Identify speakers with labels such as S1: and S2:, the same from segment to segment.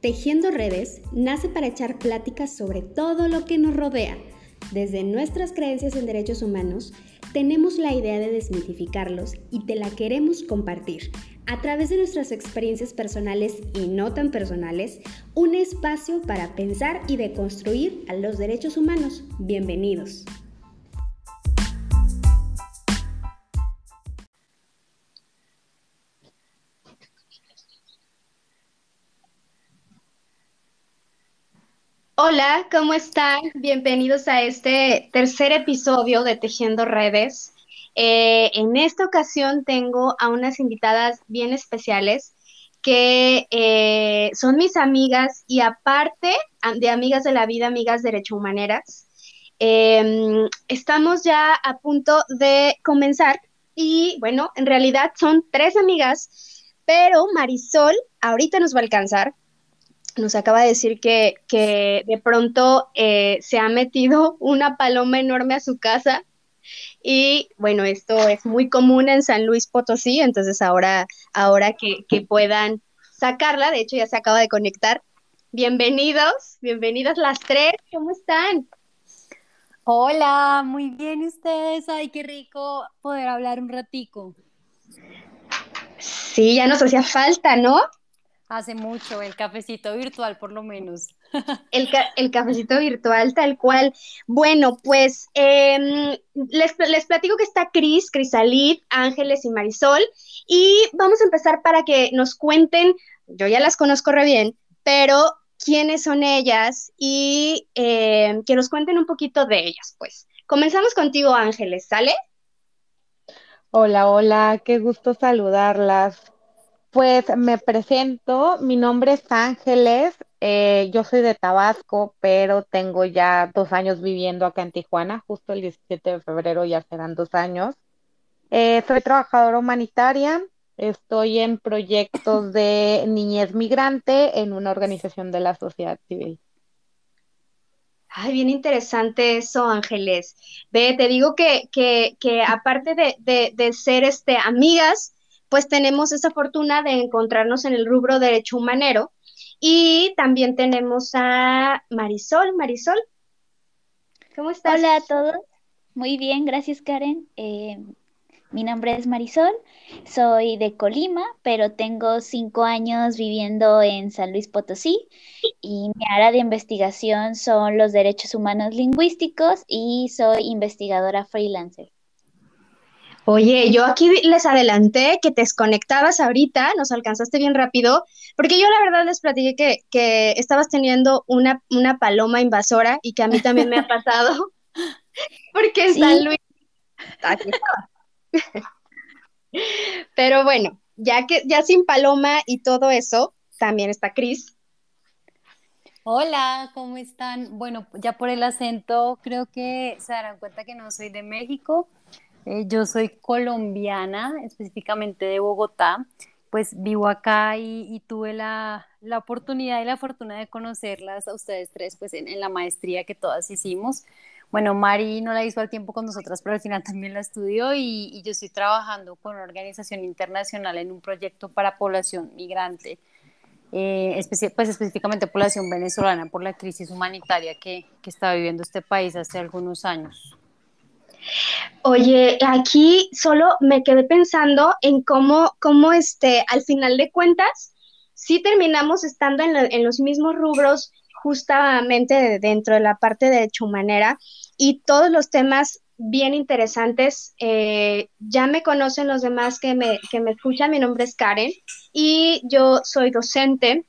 S1: Tejiendo Redes nace para echar pláticas sobre todo lo que nos rodea. Desde nuestras creencias en derechos humanos, tenemos la idea de desmitificarlos y te la queremos compartir. A través de nuestras experiencias personales y no tan personales, un espacio para pensar y deconstruir a los derechos humanos. Bienvenidos. Hola, ¿cómo están? Bienvenidos a este tercer episodio de Tejiendo Redes. Eh, en esta ocasión tengo a unas invitadas bien especiales que eh, son mis amigas y aparte de amigas de la vida, amigas derecho humaneras. Em, estamos ya a punto de comenzar y bueno, en realidad son tres amigas, pero Marisol ahorita nos va a alcanzar nos acaba de decir que, de pronto eh, se ha metido una paloma enorme a su casa y bueno, esto es muy común en San Luis Potosí, entonces ahora, ahora que, puedan sacarla, de hecho ya se acaba de conectar. Bienvenidos, bienvenidas las tres, ¿cómo están?
S2: Hola, muy bien ustedes, ay, qué rico poder hablar un ratico.
S1: Sí, ya nos hacía falta, ¿no?
S2: Hace mucho, el cafecito virtual por lo menos.
S1: El, cafecito virtual tal cual. Bueno, pues em, les, platico que está Cris, Crisalit, Ángeles y Marisol y vamos a empezar para que nos cuenten, yo ya las conozco re bien, pero quiénes son ellas y em, que nos cuenten un poquito de ellas, pues. Comenzamos contigo, Ángeles, ¿sale?
S3: Hola, hola, qué gusto saludarlas. Pues me presento, mi nombre es Ángeles, eh, yo soy de Tabasco, pero tengo ya dos años viviendo acá en Tijuana, justo el 17 de febrero ya serán dos años. Eh, soy trabajadora humanitaria, estoy en proyectos de niñez migrante en una organización de la sociedad civil.
S1: Ay, bien interesante eso, Ángeles. Ve, te digo que, que, que aparte de, de, de ser este, amigas, pues tenemos esa fortuna de encontrarnos en el rubro derecho humanero. Y también tenemos a Marisol. Marisol, ¿cómo estás?
S4: Hola a todos. Muy bien, gracias Karen. Eh, mi nombre es Marisol, soy de Colima, pero tengo cinco años viviendo en San Luis Potosí y mi área de investigación son los derechos humanos lingüísticos y soy investigadora freelancer.
S1: Oye, yo aquí les adelanté que te desconectabas ahorita, nos alcanzaste bien rápido, porque yo la verdad les platiqué que, estabas teniendo una, una, paloma invasora y que a mí también me ha pasado, porque en San Luis... Pero bueno, ya que ya sin paloma y todo eso, también está Cris.
S2: Hola, ¿cómo están? Bueno, ya por el acento creo que se darán cuenta que no soy de México. Eh, yo soy colombiana, específicamente de Bogotá. Pues vivo acá y, tuve la, oportunidad y la fortuna de conocerlas a ustedes tres, pues en, la maestría que todas hicimos. Bueno, Mari no la hizo al tiempo con nosotras, pero al final también la estudió y, yo estoy trabajando con una organización internacional en un proyecto para población migrante, eh, pues específicamente población venezolana por la crisis humanitaria que, que está viviendo este país hace algunos años.
S1: Oye, aquí solo me quedé pensando en cómo, cómo este, al final de cuentas, sí terminamos estando en, los mismos rubros justamente dentro de la parte de hecho manera y todos los temas bien interesantes. Eh, ya me conocen los demás que me, que me escuchan, mi nombre es Karen y yo soy docente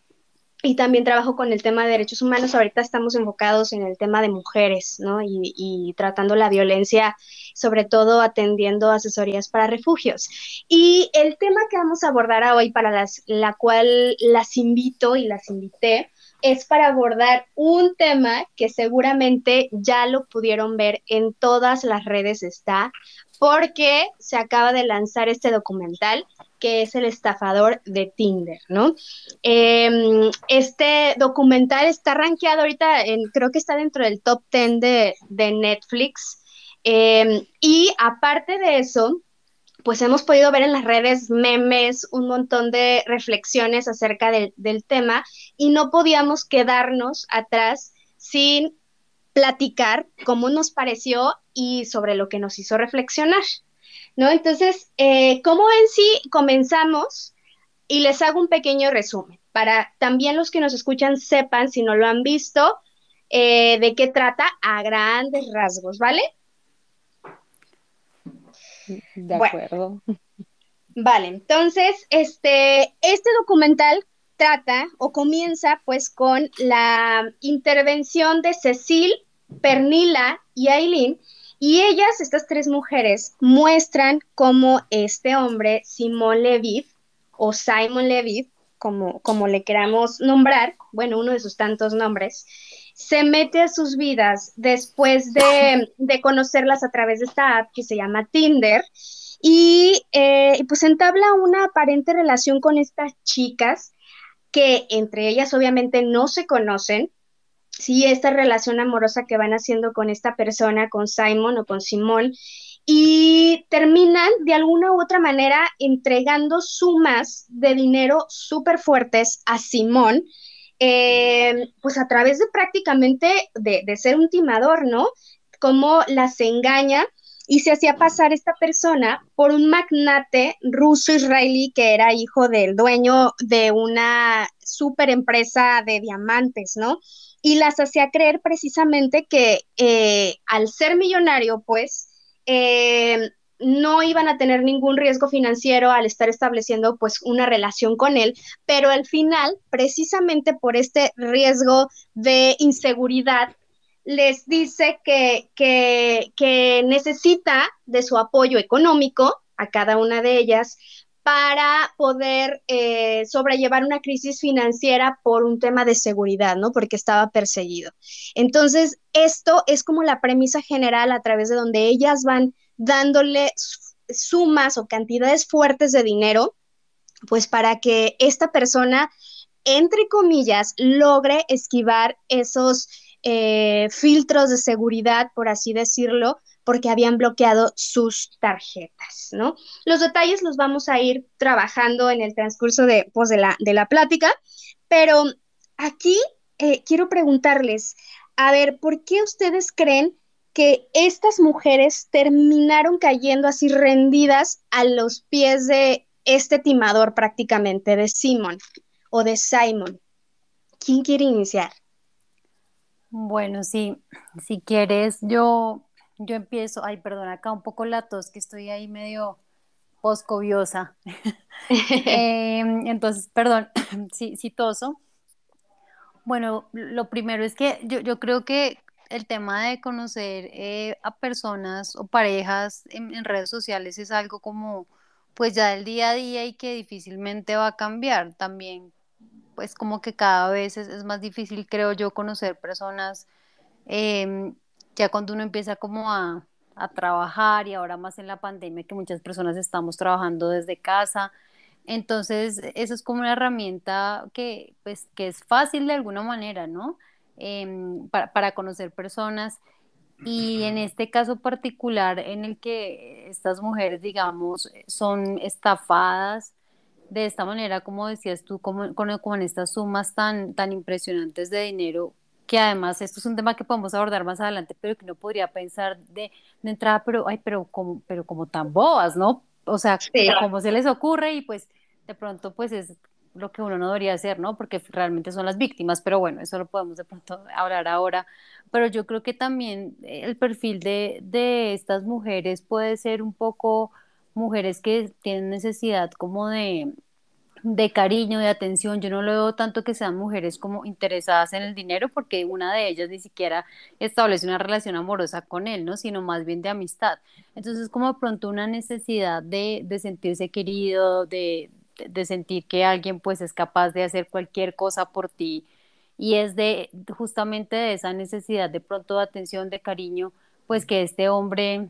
S1: y también trabajo con el tema de derechos humanos. Ahorita estamos enfocados en el tema de mujeres, ¿no? Y, tratando la violencia, sobre todo atendiendo asesorías para refugios. Y el tema que vamos a abordar hoy, para las, la cual las invito y las invité, es para abordar un tema que seguramente ya lo pudieron ver en todas las redes está, porque se acaba de lanzar este documental que es el estafador de Tinder, ¿no? Em, este documental está rankeado ahorita, en, creo que está dentro del top 10 de, Netflix. Em, y aparte de eso, pues hemos podido ver en las redes memes, un montón de reflexiones acerca del tema y no podíamos quedarnos atrás sin platicar cómo nos pareció y sobre lo que nos hizo reflexionar, ¿no? Entonces, eh, ¿cómo en sí comenzamos? Y les hago un pequeño resumen para también los que nos escuchan sepan, si no lo han visto, eh, de qué trata a grandes rasgos, ¿vale?
S3: De acuerdo.
S1: vale, entonces, este, este documental trata o comienza pues con la intervención de Cecil, Pernila y Aileen, y ellas, estas tres mujeres, muestran cómo este hombre, Simón Leviv, o Simon Leviv, como, como le queramos nombrar, bueno, uno de sus tantos nombres, se mete a sus vidas después de, conocerlas a través de esta app que se llama Tinder. Y eh, pues entabla una aparente relación con estas chicas que entre ellas obviamente no se conocen, sí, esta relación amorosa que van haciendo con esta persona, con Simon o con Simón, y terminan de alguna u otra manera entregando sumas de dinero súper fuertes a Simón, eh, pues a través de prácticamente de, ser un timador, ¿no? Cómo las engaña y se hacía pasar esta persona por un magnate ruso-israelí que era hijo del dueño de una super empresa de diamantes, ¿no? Y las hacía creer precisamente que eh, al ser millonario, pues, eh, no iban a tener ningún riesgo financiero al estar estableciendo pues una relación con él, pero al final, precisamente por este riesgo de inseguridad, les dice que, que, necesita de su apoyo económico a cada una de ellas para poder eh, sobrellevar una crisis financiera por un tema de seguridad, ¿no? Porque estaba perseguido. Entonces, esto es como la premisa general a través de donde ellas van dándole sumas o cantidades fuertes de dinero, pues para que esta persona, entre comillas, logre esquivar esos eh, filtros de seguridad, por así decirlo, porque habían bloqueado sus tarjetas, ¿no? Los detalles los vamos a ir trabajando en el transcurso de, pues, de, la, de la plática, pero aquí eh, quiero preguntarles, a ver, ¿por qué ustedes creen que estas mujeres terminaron cayendo así rendidas a los pies de este timador prácticamente, de Simon o de Simon. ¿Quién quiere iniciar?
S2: Bueno, sí, si quieres, yo, yo empiezo, ay, perdón, acá un poco la tos, que estoy ahí medio poscoviosa. Em, entonces, perdón, sí, toso. Bueno, lo primero es que yo, yo creo que el tema de conocer eh, a personas o parejas en, redes sociales es algo como pues ya del día a día y que difícilmente va a cambiar. También pues como que cada vez es, más difícil, creo yo, conocer personas em, ya cuando uno empieza como a, a trabajar y ahora más en la pandemia que muchas personas estamos trabajando desde casa. Entonces, eso es como una herramienta que, pues, que es fácil de alguna manera, ¿no? Em, para, conocer personas. Y en este caso particular en el que estas mujeres, digamos, son estafadas de esta manera, como decías tú, como, con, estas sumas tan, tan impresionantes de dinero, que además esto es un tema que podemos abordar más adelante, pero que no podría pensar de, entrada, pero, ay, pero como, pero como tan bobas, ¿no? O sea, como se les ocurre y pues de pronto pues es lo que uno no debería hacer, ¿no? Porque realmente son las víctimas, pero bueno, eso lo podemos de pronto hablar ahora. Pero yo creo que también el perfil de, de estas mujeres puede ser un poco mujeres que tienen necesidad como de, de cariño, de atención. Yo no lo veo tanto que sean mujeres como interesadas en el dinero, porque una de ellas ni siquiera establece una relación amorosa con él, ¿no? Sino más bien de amistad. Entonces, como de pronto una necesidad de, de sentirse querido, de, de sentir que alguien pues es capaz de hacer cualquier cosa por ti y es de justamente de esa necesidad de pronto de atención, de cariño, pues que este hombre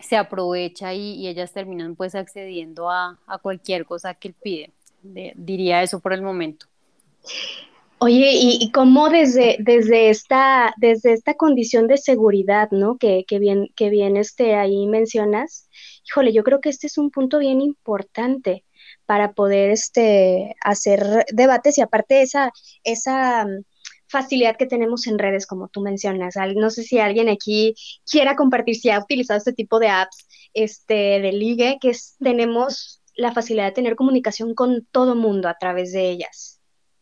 S2: se aprovecha y, ellas terminan pues accediendo a, cualquier cosa que él pide. Diría eso por el momento.
S1: Oye, y, cómo desde, desde, esta, desde esta condición de seguridad, ¿no? Que, que bien, que bien este, ahí mencionas, híjole, yo creo que este es un punto bien importante para poder este, hacer debates y aparte esa, esa mm, facilidad que tenemos en redes, como tú mencionas. No sé si alguien aquí quiera compartir si ha utilizado este tipo de apps este, de ligue, que tenemos la facilidad de tener comunicación con todo mundo a través de ellas.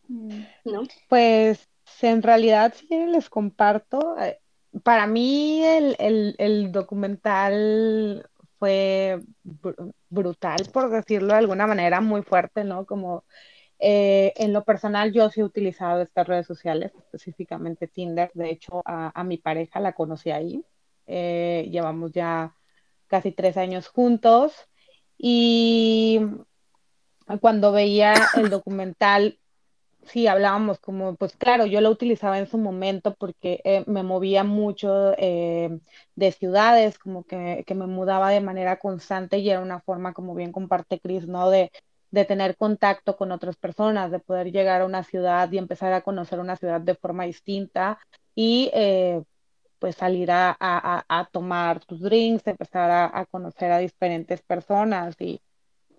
S3: ¿No? Pues en realidad, si les comparto, eh, para mí el, documental fue brutal, por decirlo de alguna manera, muy fuerte, ¿no? Como eh, en lo personal, yo sí he utilizado estas redes sociales, específicamente Tinder. De hecho, a, mi pareja la conocí ahí. Eh, llevamos ya casi tres años juntos. Y cuando veía el documental, sí hablábamos como, pues claro, yo lo utilizaba en su momento porque eh, me movía mucho de ciudades, como que, que, me mudaba de manera constante y era una forma, como bien comparte Cris, ¿no? De, de tener contacto con otras personas, de poder llegar a una ciudad y empezar a conocer una ciudad de forma distinta y eh, pues salir a, a, tomar tus drinks, empezar a, conocer a diferentes personas y,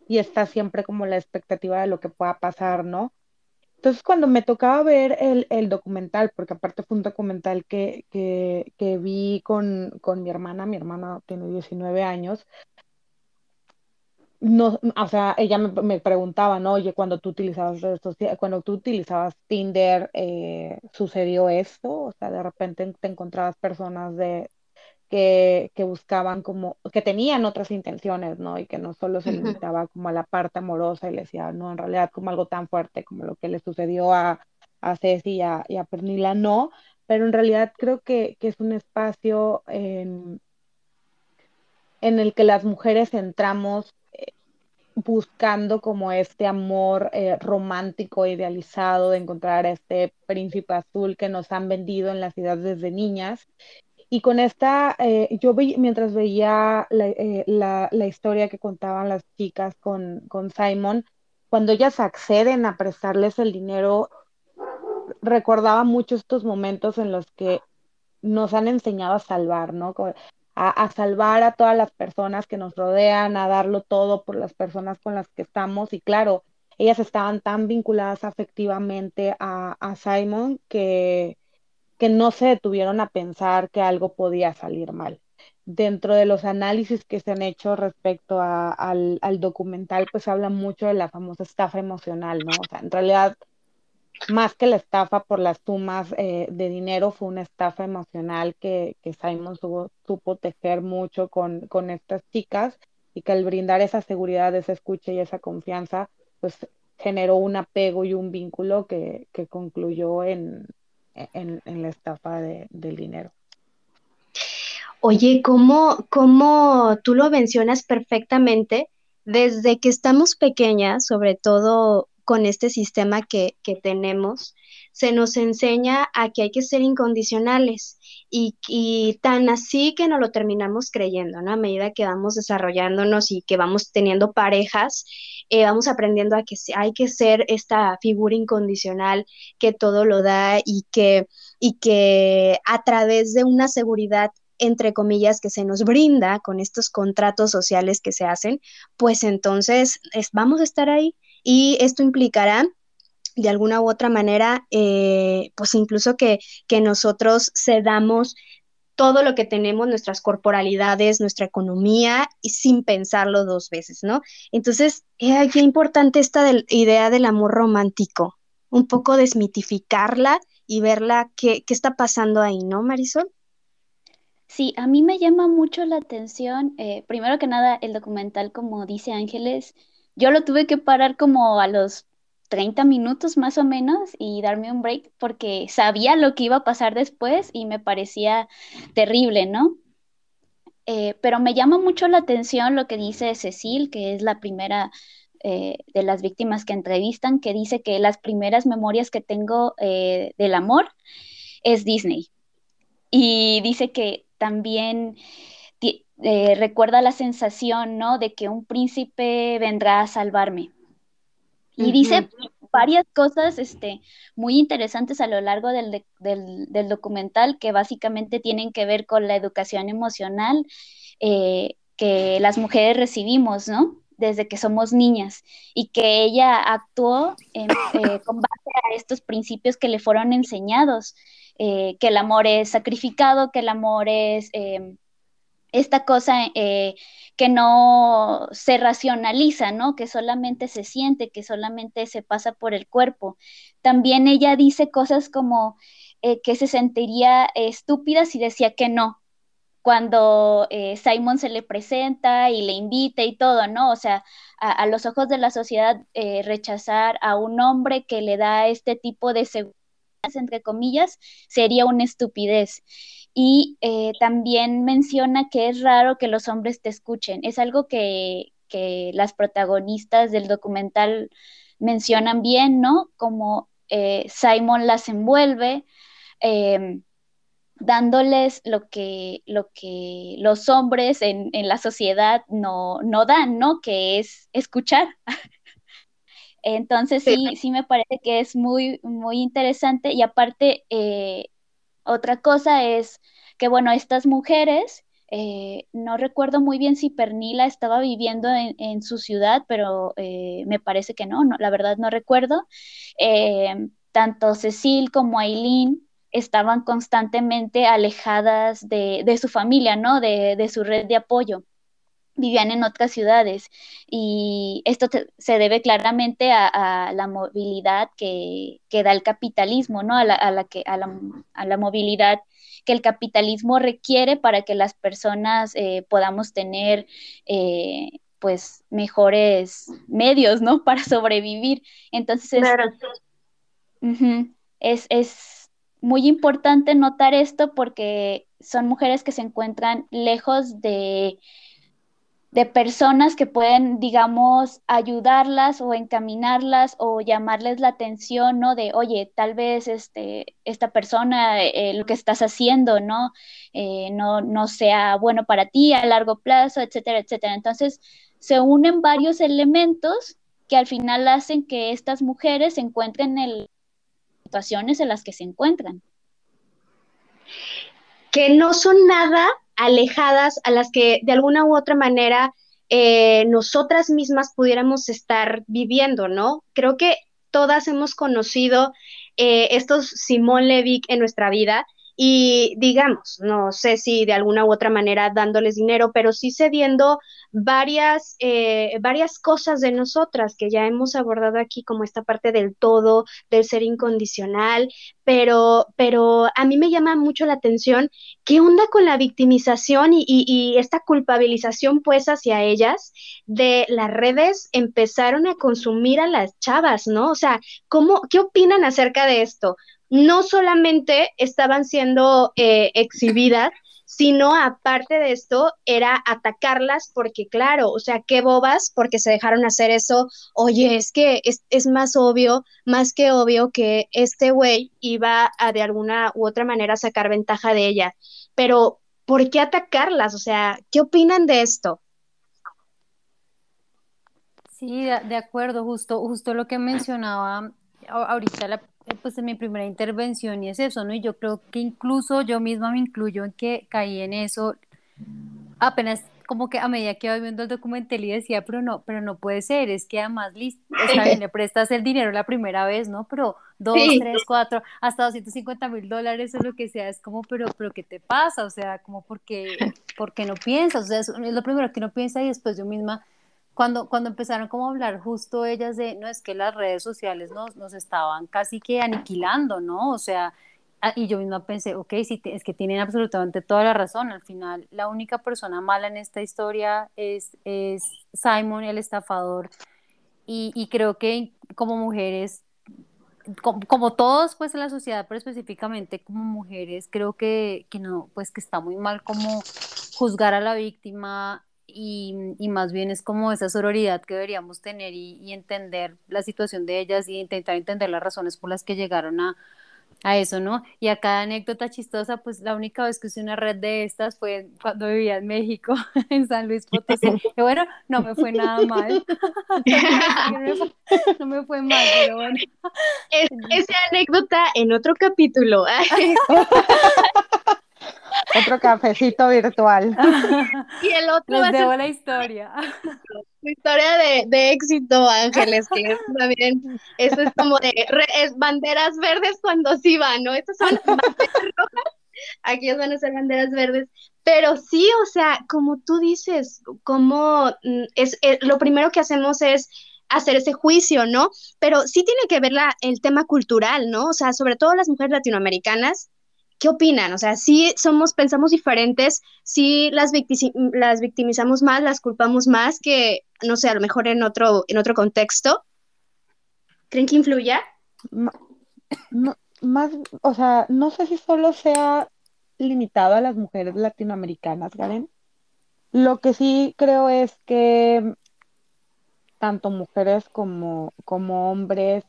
S3: y está siempre como la expectativa de lo que pueda pasar, ¿no? Entonces, cuando me tocaba ver el, el documental, porque aparte fue un documental que, que, que vi con, con, mi hermana, mi hermana tiene 19 años, no, o sea, ella me, preguntaba, ¿no? Oye, cuando tú utilizabas cuando tú utilizabas Tinder, eh, ¿sucedió esto? O sea, de repente te encontrabas personas de que, que, buscaban como, que tenían otras intenciones, ¿no? Y que no solo se limitaba como a la parte amorosa y le decía, no, en realidad como algo tan fuerte como lo que le sucedió a, a Ceci y a, y a Pernila, no, pero en realidad creo que, que es un espacio en, en el que las mujeres entramos buscando como este amor eh, romántico idealizado de encontrar a este príncipe azul que nos han vendido en la ciudad desde niñas. Y con esta, eh, yo vi, mientras veía eh, la, la, historia que contaban las chicas con, con Simon, cuando ellas acceden a prestarles el dinero, recordaba mucho estos momentos en los que nos han enseñado a salvar, ¿no? A, salvar a todas las personas que nos rodean, a darlo todo por las personas con las que estamos. Y claro, ellas estaban tan vinculadas afectivamente a, Simon que, que no se detuvieron a pensar que algo podía salir mal. Dentro de los análisis que se han hecho respecto al, al, documental, pues habla mucho de la famosa estafa emocional, ¿no? O sea, en realidad más que la estafa por las sumas eh, de dinero, fue una estafa emocional que, que Simon supo, tejer mucho con, con, estas chicas y que al brindar esa seguridad, esa escucha y esa confianza, pues generó un apego y un vínculo que, que concluyó en, en, en, la estafa de, del dinero.
S1: Oye, ¿cómo, ¿cómo tú lo mencionas perfectamente? Desde que estamos pequeñas, sobre todo con este sistema que, tenemos, se nos enseña a que hay que ser incondicionales y, tan así que no lo terminamos creyendo, ¿no? A medida que vamos desarrollándonos y que vamos teniendo parejas, eh, vamos aprendiendo a que hay que ser esta figura incondicional que todo lo da y que, y que a través de una seguridad entre comillas, que se nos brinda con estos contratos sociales que se hacen, pues entonces vamos a estar ahí y esto implicará de alguna u otra manera, eh, pues incluso que, que nosotros cedamos todo lo que tenemos, nuestras corporalidades, nuestra economía, y sin pensarlo dos veces, ¿no? Entonces, eh, qué importante esta idea del amor romántico, un poco desmitificarla y verla qué, qué está pasando ahí, ¿no, Marisol?
S4: Sí, a mí me llama mucho la atención, eh, primero que nada, el documental, como dice Ángeles, yo lo tuve que parar como a los 30 minutos más o menos y darme un break porque sabía lo que iba a pasar después y me parecía terrible, ¿no? Eh, pero me llama mucho la atención lo que dice Cecil, que es la primera eh, de las víctimas que entrevistan, que dice que las primeras memorias que tengo eh, del amor es Disney. Y dice que también eh, recuerda la sensación, ¿no? De que un príncipe vendrá a salvarme. Y dice, varias cosas este, muy interesantes a lo largo del, del, documental que básicamente tienen que ver con la educación emocional eh, que las mujeres recibimos, ¿no? desde que somos niñas y que ella actuó en, eh, con base a estos principios que le fueron enseñados, eh, que el amor es sacrificado, que el amor es em, esta cosa eh, que no se racionaliza, ¿no? Que solamente se siente, que solamente se pasa por el cuerpo. También ella dice cosas como que se sentiría estúpida si decía que no, cuando eh, Simon se le presenta y le invita y todo, ¿no? O sea, a, los ojos de la sociedad, eh, rechazar a un hombre que le da este tipo de seguridad, entre comillas, sería una estupidez. Y eh, también menciona que es raro que los hombres te escuchen. Es algo que, que las protagonistas del documental mencionan bien, ¿no? Como Simon las envuelve. Em, dándoles lo que, lo que los hombres en, la sociedad no, dan, ¿no? Que es escuchar. Entonces sí, sí me parece que es muy, muy interesante y aparte eh, otra cosa es que, bueno, estas mujeres, eh, no recuerdo muy bien si Pernila estaba viviendo en, su ciudad, pero eh, me parece que no, no, la verdad no recuerdo. tanto Cecil como Aileen estaban constantemente alejadas de, su familia, ¿no? De, su red de apoyo. Vivían en otras ciudades y esto se debe claramente a, la movilidad que, da el capitalismo, ¿no? A la, que, a la, movilidad que el capitalismo requiere para que las personas eh, podamos tener eh, pues mejores medios, ¿no? Para sobrevivir. Entonces, es, es muy importante notar esto porque son mujeres que se encuentran lejos de, de personas que pueden, digamos, ayudarlas o encaminarlas o llamarles la atención, ¿no? De, oye, tal vez este, esta persona, eh, lo que estás haciendo, ¿no? Eh, ¿no? No sea bueno para ti a largo plazo, etcétera, etcétera. Entonces, se unen varios elementos que al final hacen que estas mujeres se encuentren en situaciones en las que se encuentran.
S1: Que no son nada alejadas a las que de alguna u otra manera eh, nosotras mismas pudiéramos estar viviendo, ¿no? Creo que todas hemos conocido eh, estos Simón Levick en nuestra vida y digamos, no sé si de alguna u otra manera dándoles dinero, pero sí cediendo varias, eh, varias cosas de nosotras que ya hemos abordado aquí, como esta parte del todo, del ser incondicional, pero, pero a mí me llama mucho la atención qué onda con la victimización y, y esta culpabilización pues hacia ellas de las redes empezaron a consumir a las chavas, ¿no? O sea, ¿cómo, ¿qué opinan acerca de esto? No solamente estaban siendo eh, exhibidas, sino aparte de esto era atacarlas porque claro, o sea, qué bobas porque se dejaron hacer eso. Oye, es que es, más obvio, más que obvio que este güey iba a de alguna u otra manera sacar ventaja de ella. Pero, ¿por qué atacarlas? O sea, ¿qué opinan de esto?
S2: Sí, de, acuerdo, justo, justo lo que mencionaba ahorita la, pues en mi primera intervención y es eso, ¿no? Y yo creo que incluso yo misma me incluyo en que caí en eso apenas como que a medida que iba viendo el documental y decía, pero no, pero no puede ser, es que además está bien, le prestas el dinero la primera vez, ¿no? Pero dos, tres, cuatro, hasta 250 mil dólares o lo que sea, es como, pero, pero ¿qué te pasa? O sea, como porque, porque no piensas, o sea, es lo primero que no piensa y después yo misma cuando, cuando empezaron como a hablar justo ellas de, no, es que las redes sociales nos, nos estaban casi que aniquilando, ¿no? O sea, ah, y yo misma pensé, ok, sí, es que tienen absolutamente toda la razón. Al final, la única persona mala en esta historia es, es Simon, el estafador. Y, y creo que como mujeres, como, como, todos pues en la sociedad, pero específicamente como mujeres, creo que, que no, pues que está muy mal como juzgar a la víctima y, más bien es como esa sororidad que deberíamos tener y, entender la situación de ellas y intentar entender las razones por las que llegaron a, a eso, ¿no? Y a cada anécdota chistosa, pues la única vez que usé una red de estas fue cuando vivía en México, en San Luis Potosí. Y bueno, no me fue nada mal. no me fue mal, pero bueno.
S1: esa anécdota en otro capítulo.
S3: Otro cafecito virtual.
S1: y el otro
S2: Les debo la historia.
S1: La historia de, de, éxito, Ángeles, que también, eso es como de es banderas verdes cuando sí van, ¿no? Estas son banderas rojas, aquí van a ser banderas verdes, pero sí, o sea, como tú dices, como mm, es, es, lo primero que hacemos es hacer ese juicio, ¿no? Pero sí tiene que ver la, el tema cultural, ¿no? O sea, sobre todo las mujeres latinoamericanas, ¿qué opinan? O sea, sí somos, pensamos diferentes, sí las, victimizamos más, las culpamos más que, no sé, a lo mejor en otro, en otro contexto. ¿Creen que influya?
S3: Más, o sea, no sé si solo sea limitado a las mujeres latinoamericanas, Garen. Lo que sí creo es que tanto mujeres como, como hombres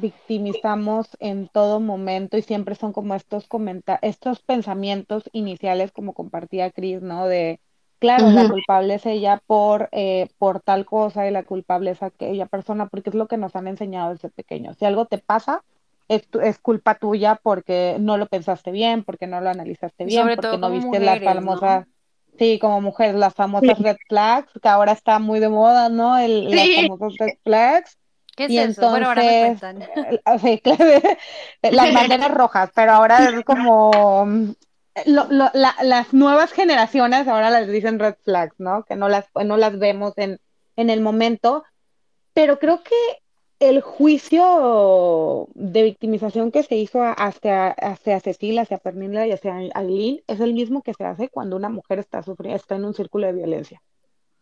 S3: victimizamos en todo momento y siempre son como estos comentarios, estos pensamientos iniciales como compartía Cris, ¿no? De, claro, la culpable es ella por, eh, por tal cosa y la culpable es aquella persona, porque es lo que nos han enseñado desde pequeños. Si algo te pasa, es, es culpa tuya porque no lo pensaste bien, porque no lo analizaste bien, porque no viste las famosas... Sí, como mujer, las famosas red flags, que ahora está muy de moda, ¿no? El, Las famosas red flags
S2: ¿Qué es y eso? bueno, ahora me cuentan.
S3: Sí, las banderas rojas, pero ahora es como lo, lo, la, las nuevas generaciones ahora las dicen red flags, ¿no? Que no las, no las vemos en, en el momento, pero creo que el juicio de victimización que se hizo hacia, hacia Cecilia, hacia Pernilla y hacia Aileen es el mismo que se hace cuando una mujer está, sufriendo, está en un círculo de violencia.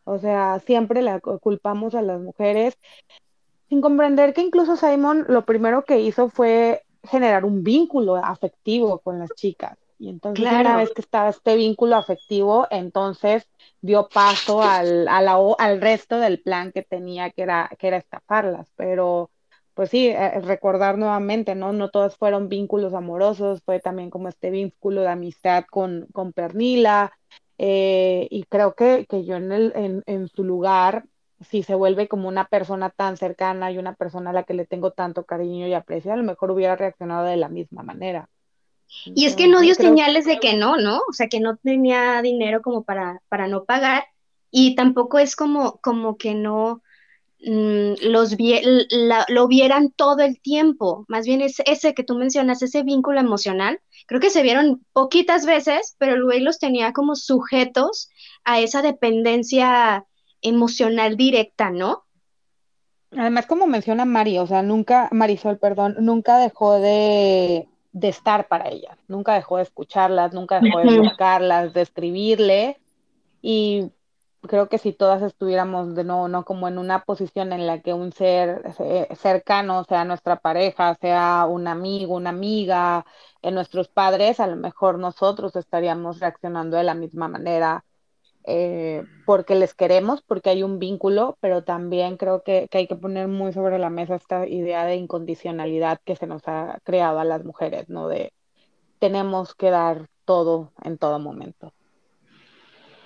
S3: O sea, siempre la culpamos a las mujeres sin comprender que incluso Simon lo primero que hizo fue generar un vínculo afectivo con las chicas. Y entonces una vez que estaba este vínculo afectivo, entonces dio paso al, al resto del plan que tenía, que era, que era estafarlas. Pero, pues sí, eh, recordar nuevamente, ¿no? No todos fueron vínculos amorosos, fue también como este vínculo de amistad con, con Pernila. Eh, y creo que, que yo en, el, en, en su lugar si se vuelve como una persona tan cercana y una persona a la que le tengo tanto cariño y aprecio, a lo mejor hubiera reaccionado de la misma manera.
S1: y es que no dio señales de que no, ¿no? O sea, que no tenía dinero como para, para no pagar y tampoco es como, como que no mm, los lo vieran todo el tiempo. Más bien es ese que tú mencionas, ese vínculo emocional. Creo que se vieron poquitas veces, pero luego los tenía como sujetos a esa dependencia emocional directa, ¿no?
S3: Además, como menciona Mari, o sea, nunca, Marisol, perdón, nunca dejó de, estar para ellas, nunca dejó de escucharlas, nunca dejó de buscarlas, de escribirle, y creo que si todas estuviéramos de nuevo, ¿no? Como en una posición en la que un ser eh, cercano, sea nuestra pareja, sea un amigo, una amiga, en nuestros padres, a lo mejor nosotros estaríamos reaccionando de la misma manera eh, porque les queremos, porque hay un vínculo, pero también creo que, hay que poner muy sobre la mesa esta idea de incondicionalidad que se nos ha creado a las mujeres, ¿no? De tenemos que dar todo en todo momento.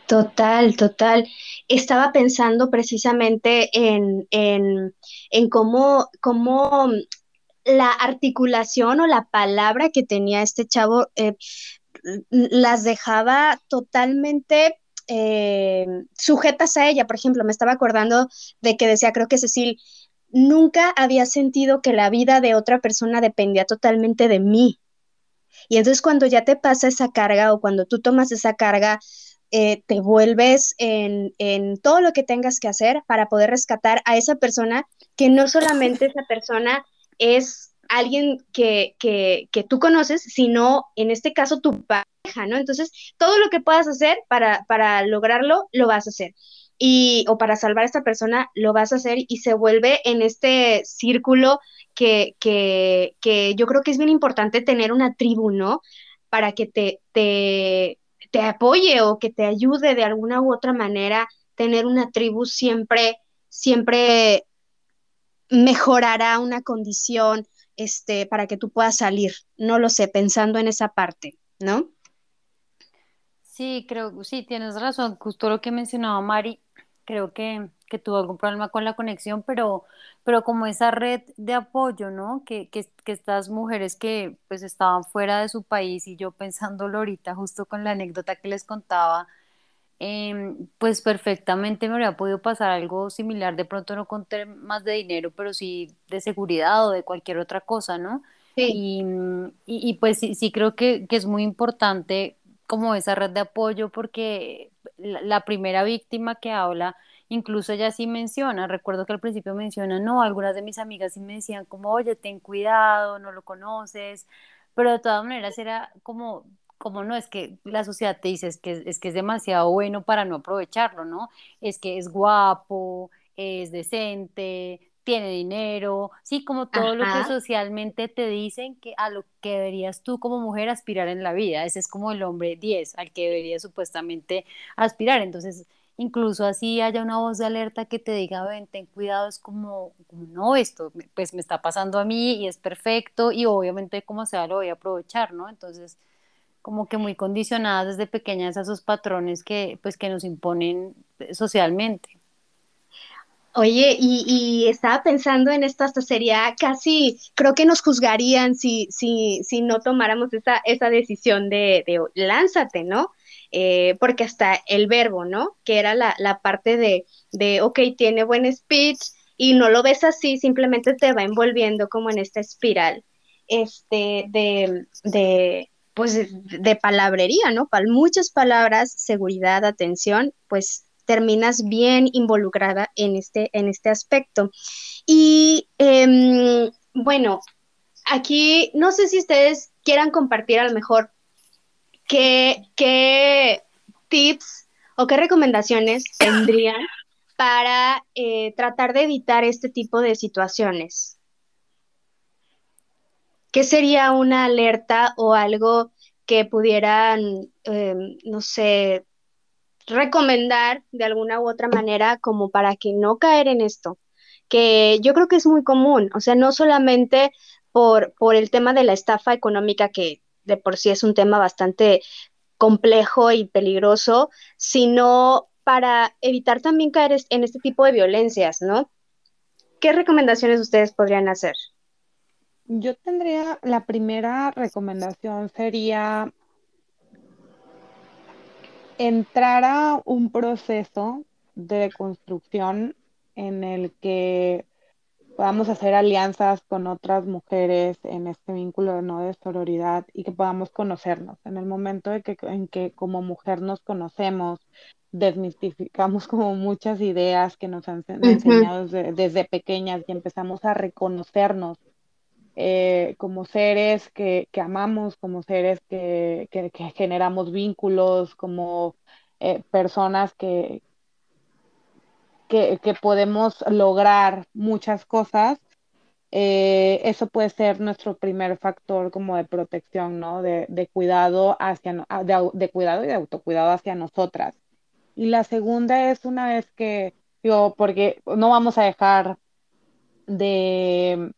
S1: Total, total. Estaba pensando precisamente en, en, en cómo, cómo la articulación o la palabra que tenía este chavo eh, las dejaba totalmente eh, sujetas a ella. Por ejemplo, me estaba acordando de que decía, creo que Cecil, nunca había sentido que la vida de otra persona dependía totalmente de mí. Y entonces cuando ya te pasa esa carga o cuando tú tomas esa carga, eh, te vuelves en, todo lo que tengas que hacer para poder rescatar a esa persona, que no solamente esa persona es alguien que, que, que tú conoces, sino en este caso tu pareja, ¿no? Entonces, todo lo que puedas hacer para, para lograrlo, lo vas a hacer. Y, o para salvar a esta persona, lo vas a hacer y se vuelve en este círculo que, que, que yo creo que es bien importante tener una tribu, ¿no? Para que te, te, te apoye o que te ayude de alguna u otra manera, tener una tribu siempre, siempre mejorará una condición, este, para que tú puedas salir. No lo sé, pensando en esa parte, ¿no?
S2: Sí, creo, sí, tienes razón. Justo lo que mencionaba Mari, creo que, que tuvo algún problema con la conexión, pero, pero como esa red de apoyo, ¿no? Que, que, que estas mujeres que pues estaban fuera de su país y yo pensándolo ahorita, justo con la anécdota que les contaba, em, pues perfectamente me habría podido pasar algo similar, de pronto no con temas de dinero, pero sí de seguridad o de cualquier otra cosa, ¿no?
S1: Sí.
S2: Y, y, y pues sí, sí creo que, que es muy importante como esa red de apoyo porque la, primera víctima que habla, incluso ella sí menciona, recuerdo que al principio menciona, no, algunas de mis amigas sí me decían como, oye, ten cuidado, no lo conoces, pero de todas maneras era como, como no, es que la sociedad te dice, es que, es que es demasiado bueno para no aprovecharlo, ¿no? Es que es guapo, es decente, tiene dinero, sí, como todo lo que socialmente te dicen que a lo que deberías tú como mujer aspirar en la vida. Ese es como el hombre 10 al que deberías supuestamente aspirar. Entonces, incluso así haya una voz de alerta que te diga, ven, ten cuidado, es como, no, esto me- pues me está pasando a mí y es perfecto y obviamente como sea lo voy a aprovechar, ¿no? Entonces, como que muy condicionadas desde pequeñas a esos patrones que pues que nos imponen socialmente.
S1: Oye, y, y estaba pensando en esto, hasta sería casi, creo que nos juzgarían si, si, si no tomáramos esa, esa decisión de, de lánzate, ¿no? Eh, porque hasta el verbo, ¿no? Que era la, la parte de, de, ok, tiene buen speech y no lo ves así, simplemente te va envolviendo como en esta espiral, este, de, de, pues, de, palabrería, ¿no? Para muchas palabras, seguridad, atención, pues terminas bien involucrada en este, en este aspecto. Y eh, bueno, aquí no sé si ustedes quieran compartir a lo mejor qué, qué tips o qué recomendaciones tendrían para eh, tratar de evitar este tipo de situaciones. ¿Qué sería una alerta o algo que pudieran, eh, no sé, recomendar de alguna u otra manera como para que no caer en esto, que yo creo que es muy común, o sea, no solamente por, por el tema de la estafa económica, que de por sí es un tema bastante complejo y peligroso, sino para evitar también caer en este tipo de violencias, ¿no? ¿Qué recomendaciones ustedes podrían hacer?
S3: Yo tendría, la primera recomendación sería entrar a un proceso de construcción en el que podamos hacer alianzas con otras mujeres en este vínculo ¿no? de sororidad y que podamos conocernos. En el momento de que, en que como mujer nos conocemos, desmistificamos como muchas ideas que nos han enseñado desde, desde pequeñas y empezamos a reconocernos eh, como seres que, que amamos, como seres que, que- que generamos vínculos, como eh, personas que, que, podemos lograr muchas cosas, eh, eso puede ser nuestro primer factor como de protección, ¿no? De, de cuidado hacia, ah, de, de cuidado y de autocuidado hacia nosotras. Y la segunda es una vez que, yo, porque no vamos a dejar de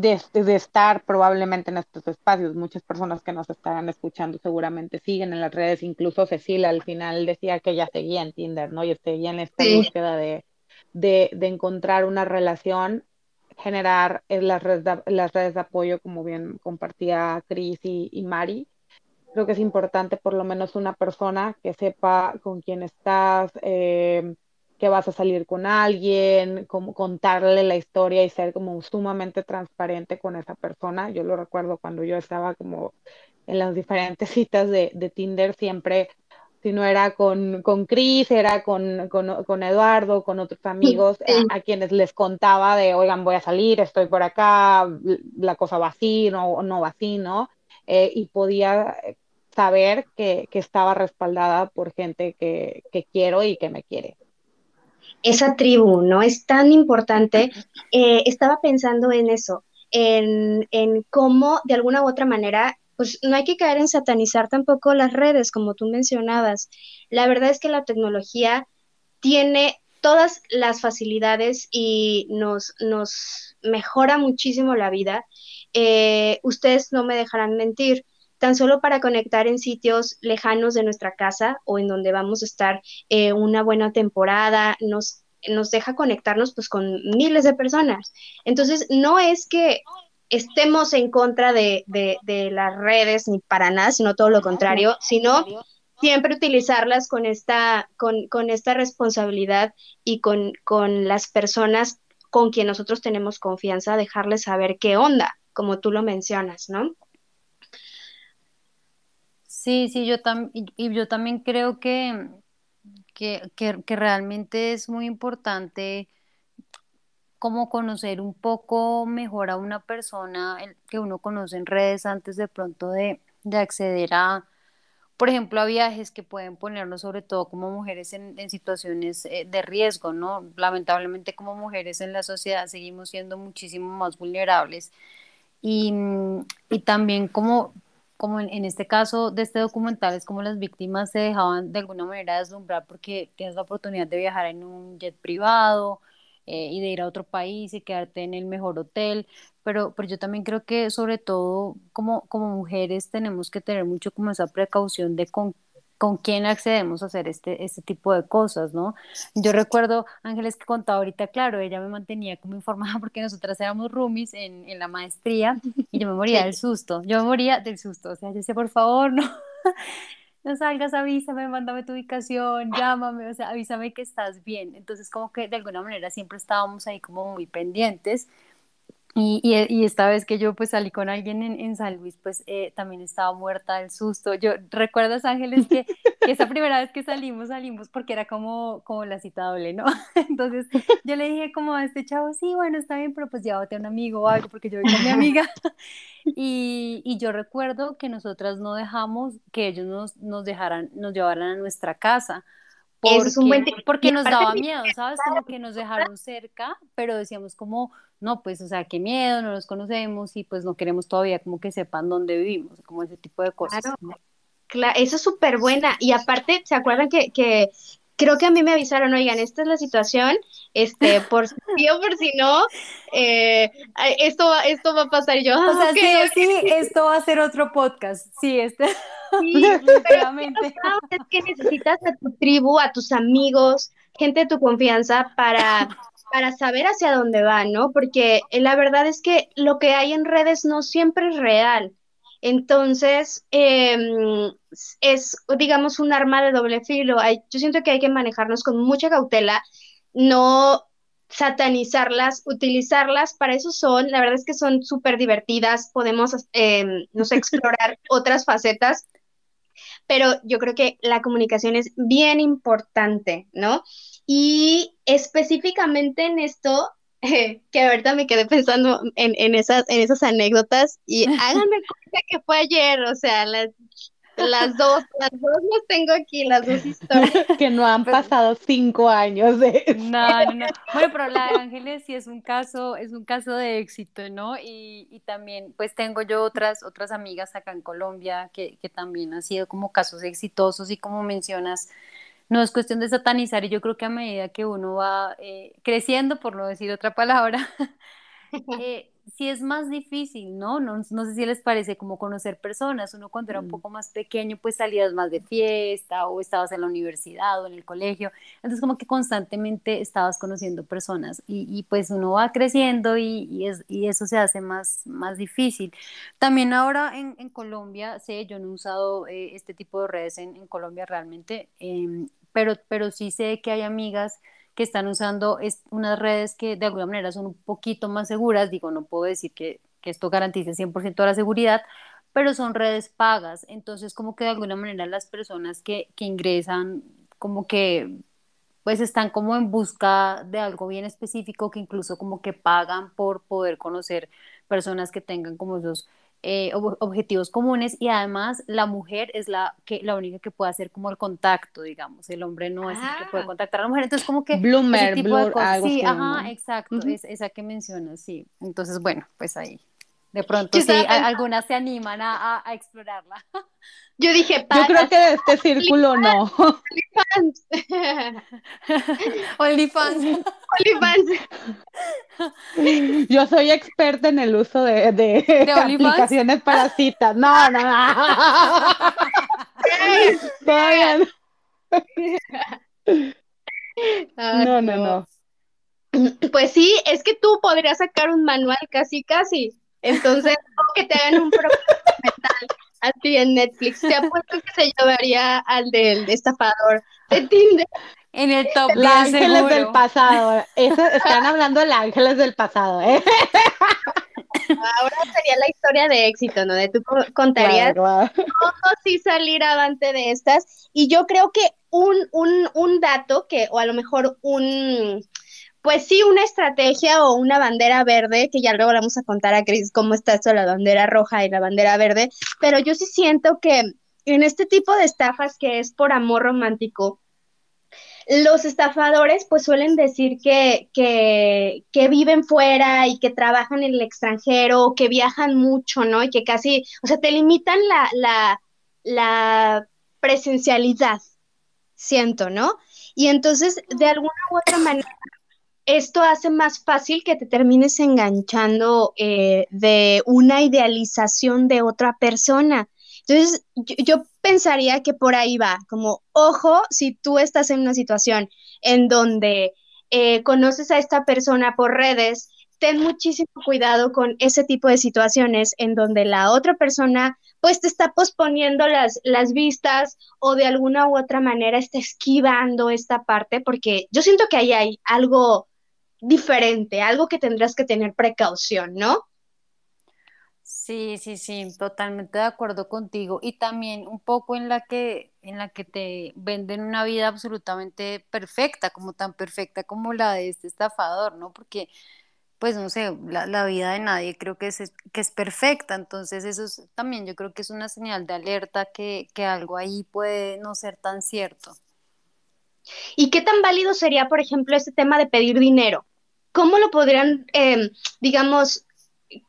S3: de, de estar probablemente en estos espacios. Muchas personas que nos estarán escuchando seguramente siguen en las redes, incluso Cecilia al final decía que ella seguía en Tinder, ¿no? Y seguía en esta
S1: Sí,
S3: búsqueda de, de, de encontrar una relación, generar eh, las redes de, las redes de apoyo, como bien compartía Cris y, y Mari, Creo que es importante por lo menos una persona que sepa con quién estás, eh, que vas a salir con alguien, como contarle la historia y ser como sumamente transparente con esa persona. Yo lo recuerdo cuando yo estaba como en las diferentes citas de, de Tinder, siempre, si no era con, con Chris, era con, con, con Eduardo, con otros amigos, a, quienes les contaba de, oigan, voy a salir, estoy por acá, la cosa va así, no, no va así, ¿no? Eh, y podía saber que, que estaba respaldada por gente que, que quiero y que me quiere.
S1: Esa tribu, ¿no? Es tan importante. Eh, estaba pensando en eso, en, en cómo de alguna u otra manera, pues no hay que caer en satanizar tampoco las redes, como tú mencionabas. La verdad es que la tecnología tiene todas las facilidades y nos, nos mejora muchísimo la vida. eh, ustedes no me dejarán mentir, tan solo para conectar en sitios lejanos de nuestra casa o en donde vamos a estar eh, una buena temporada, nos, nos deja conectarnos pues con miles de personas. Entonces, no es que estemos en contra de, de, las redes ni para nada, sino todo lo contrario, sino siempre utilizarlas con esta, con, con esta responsabilidad y con, con las personas con quien nosotros tenemos confianza, dejarles saber qué onda, como tú lo mencionas, ¿no?
S2: Sí, sí, yo, también y yo también creo que, que, que, realmente es muy importante como conocer un poco mejor a una persona que uno conoce en redes antes de pronto de, de acceder a, por ejemplo, a viajes que pueden ponernos sobre todo como mujeres en, en situaciones eh, de riesgo, ¿no? Lamentablemente como mujeres en la sociedad seguimos siendo muchísimo más vulnerables y, y también como como en, este caso de este documental, es como las víctimas se dejaban de alguna manera deslumbrar porque tienes la oportunidad de viajar en un jet privado eh, y de ir a otro país y quedarte en el mejor hotel, pero, pero yo también creo que sobre todo como, como mujeres tenemos que tener mucho como esa precaución de con con quién accedemos a hacer este, este tipo de cosas, ¿no? Yo recuerdo, Ángeles, que contaba ahorita, claro, ella me mantenía como informada porque nosotras éramos roomies en, en la maestría y yo me moría del susto, yo me moría del susto, o sea, yo decía, por favor, no, no salgas, avísame, mándame tu ubicación, llámame, o sea, avísame que estás bien. Entonces, como que de alguna manera siempre estábamos ahí como muy pendientes y, esta vez que yo pues salí con alguien en, en San Luis, pues eh, también estaba muerta del susto. Yo, ¿recuerdas Ángeles que, que, esa primera vez que salimos, salimos porque era como, como la cita doble, ¿no? Entonces yo le dije como a este chavo, sí, bueno, está bien, pero pues llévate a un amigo o algo porque yo voy con mi amiga. Y, y yo recuerdo que nosotras no dejamos que ellos nos, nos, dejaran, nos llevaran a nuestra casa porque, porque nos daba miedo, ¿sabes? Como que nos dejaron cerca, pero decíamos como, no, pues, o sea, qué miedo, no los conocemos y pues no queremos todavía como que sepan dónde vivimos, como ese tipo de cosas.
S1: Claro, eso es súper buena. Y aparte, ¿se acuerdan que, que creo que a mí me avisaron, oigan, esta es la situación, este, por si o por si no, eh, esto, va, esto va a pasar yo.
S2: O sea, sí, sí, esto va a ser otro podcast. Sí, este. Sí, definitivamente.
S1: es que necesitas a tu tribu, a tus amigos, gente de tu confianza para, para saber hacia dónde van, ¿no? Porque la verdad es que lo que hay en redes no siempre es real. Entonces, em, es, digamos, un arma de doble filo. yo siento que hay que manejarnos con mucha cautela, no satanizarlas, utilizarlas, para eso son, la verdad es que son súper divertidas, podemos, em, no sé, explorar otras facetas, pero yo creo que la comunicación es bien importante, ¿no? Y específicamente en esto, que ahorita me quedé pensando en, en, esas, en esas anécdotas y háganme cuenta que fue ayer, o sea, las, las dos, las dos las tengo aquí, las dos historias.
S3: Que no han pasado cinco años de
S2: No, no, no. Bueno, pero la de Ángeles sí es un caso, es un caso de éxito, ¿no? Y, y también, pues tengo yo otras, otras amigas acá en Colombia que, que también han sido como casos exitosos y como mencionas, no es cuestión de satanizar y yo creo que a medida que uno va eh, creciendo, por no decir otra palabra, eh, sí es más difícil, ¿no? ¿no? ¿no? sé si les parece como conocer personas. Uno cuando era un mm. poco más pequeño, pues salías más de fiesta o estabas en la universidad o en el colegio. Entonces como que constantemente estabas conociendo personas y, y pues uno va creciendo y, y, es, y, eso se hace más, más difícil. También ahora en, en Colombia, sé, yo no he usado eh, este tipo de redes en, en Colombia realmente, em, pero, pero sí sé que hay amigas que están usando es, unas redes que de alguna manera son un poquito más seguras, digo, no puedo decir que, que esto garantice 100% de la seguridad, pero son redes pagas, entonces como que de alguna manera las personas que, que ingresan como que pues están como en busca de algo bien específico que incluso como que pagan por poder conocer personas que tengan como esos eh, objetivos comunes y además la mujer es la, que, la única que puede hacer como el contacto, digamos, el hombre no es el que puede ah. contactar a la mujer, entonces como que
S3: Bloomer, tipo de cosas,
S2: sí, ajá, exacto, es, esa que mencionas, sí, entonces bueno, pues ahí, de pronto sí, algunas se animan a, a, explorarla.
S1: Yo dije,
S3: yo creo que de este círculo no.
S2: OnlyFans.
S1: OnlyFans. OnlyFans.
S3: Yo soy experta en el uso de, de, aplicaciones para citas. No, no, no. Todavía no.
S1: Ay,
S3: No, no, no.
S1: Pues sí, es que tú podrías sacar un manual casi, casi. Entonces, que te hagan un programa mental así en Netflix. Te apuesto que se llevaría al del estafador de Tinder.
S2: En el top
S3: Los
S2: 10
S3: ángeles del pasado. Eso, están hablando de los ángeles del pasado, ¿eh?
S1: Ahora sería la historia de éxito, ¿no? De tú co- contarías
S3: Claro, claro.
S1: cómo sí salir avante de estas. Y yo creo que un, un, un dato que, o a lo mejor un, pues sí, una estrategia o una bandera verde, que ya luego le vamos a contar a Cris cómo está esto la bandera roja y la bandera verde, pero yo sí siento que en este tipo de estafas que es por amor romántico, los estafadores pues suelen decir que, que, que viven fuera y que trabajan en el extranjero, que viajan mucho, ¿no? Y que casi, o sea, te limitan la, la, la presencialidad, siento, ¿no? Y entonces, de alguna u otra manera, esto hace más fácil que te termines enganchando eh, de una idealización de otra persona. Entonces, yo, pensaría que por ahí va, como, ojo, si tú estás en una situación en donde eh, conoces a esta persona por redes, ten muchísimo cuidado con ese tipo de situaciones en donde la otra persona pues te está posponiendo las, las vistas o de alguna u otra manera está esquivando esta parte, porque yo siento que ahí hay algo diferente, algo que tendrás que tener precaución, ¿no?
S2: Sí, sí, sí, totalmente de acuerdo contigo. Y también un poco en la que, en la que te venden una vida absolutamente perfecta, como tan perfecta como la de este estafador, ¿no? Porque, pues no sé, la, la vida de nadie creo que es, que es perfecta. Entonces, eso es, también yo creo que es una señal de alerta que, que algo ahí puede no ser tan cierto.
S1: ¿Y qué tan válido sería, por ejemplo, este tema de pedir dinero? ¿Cómo lo podrían, eh, digamos,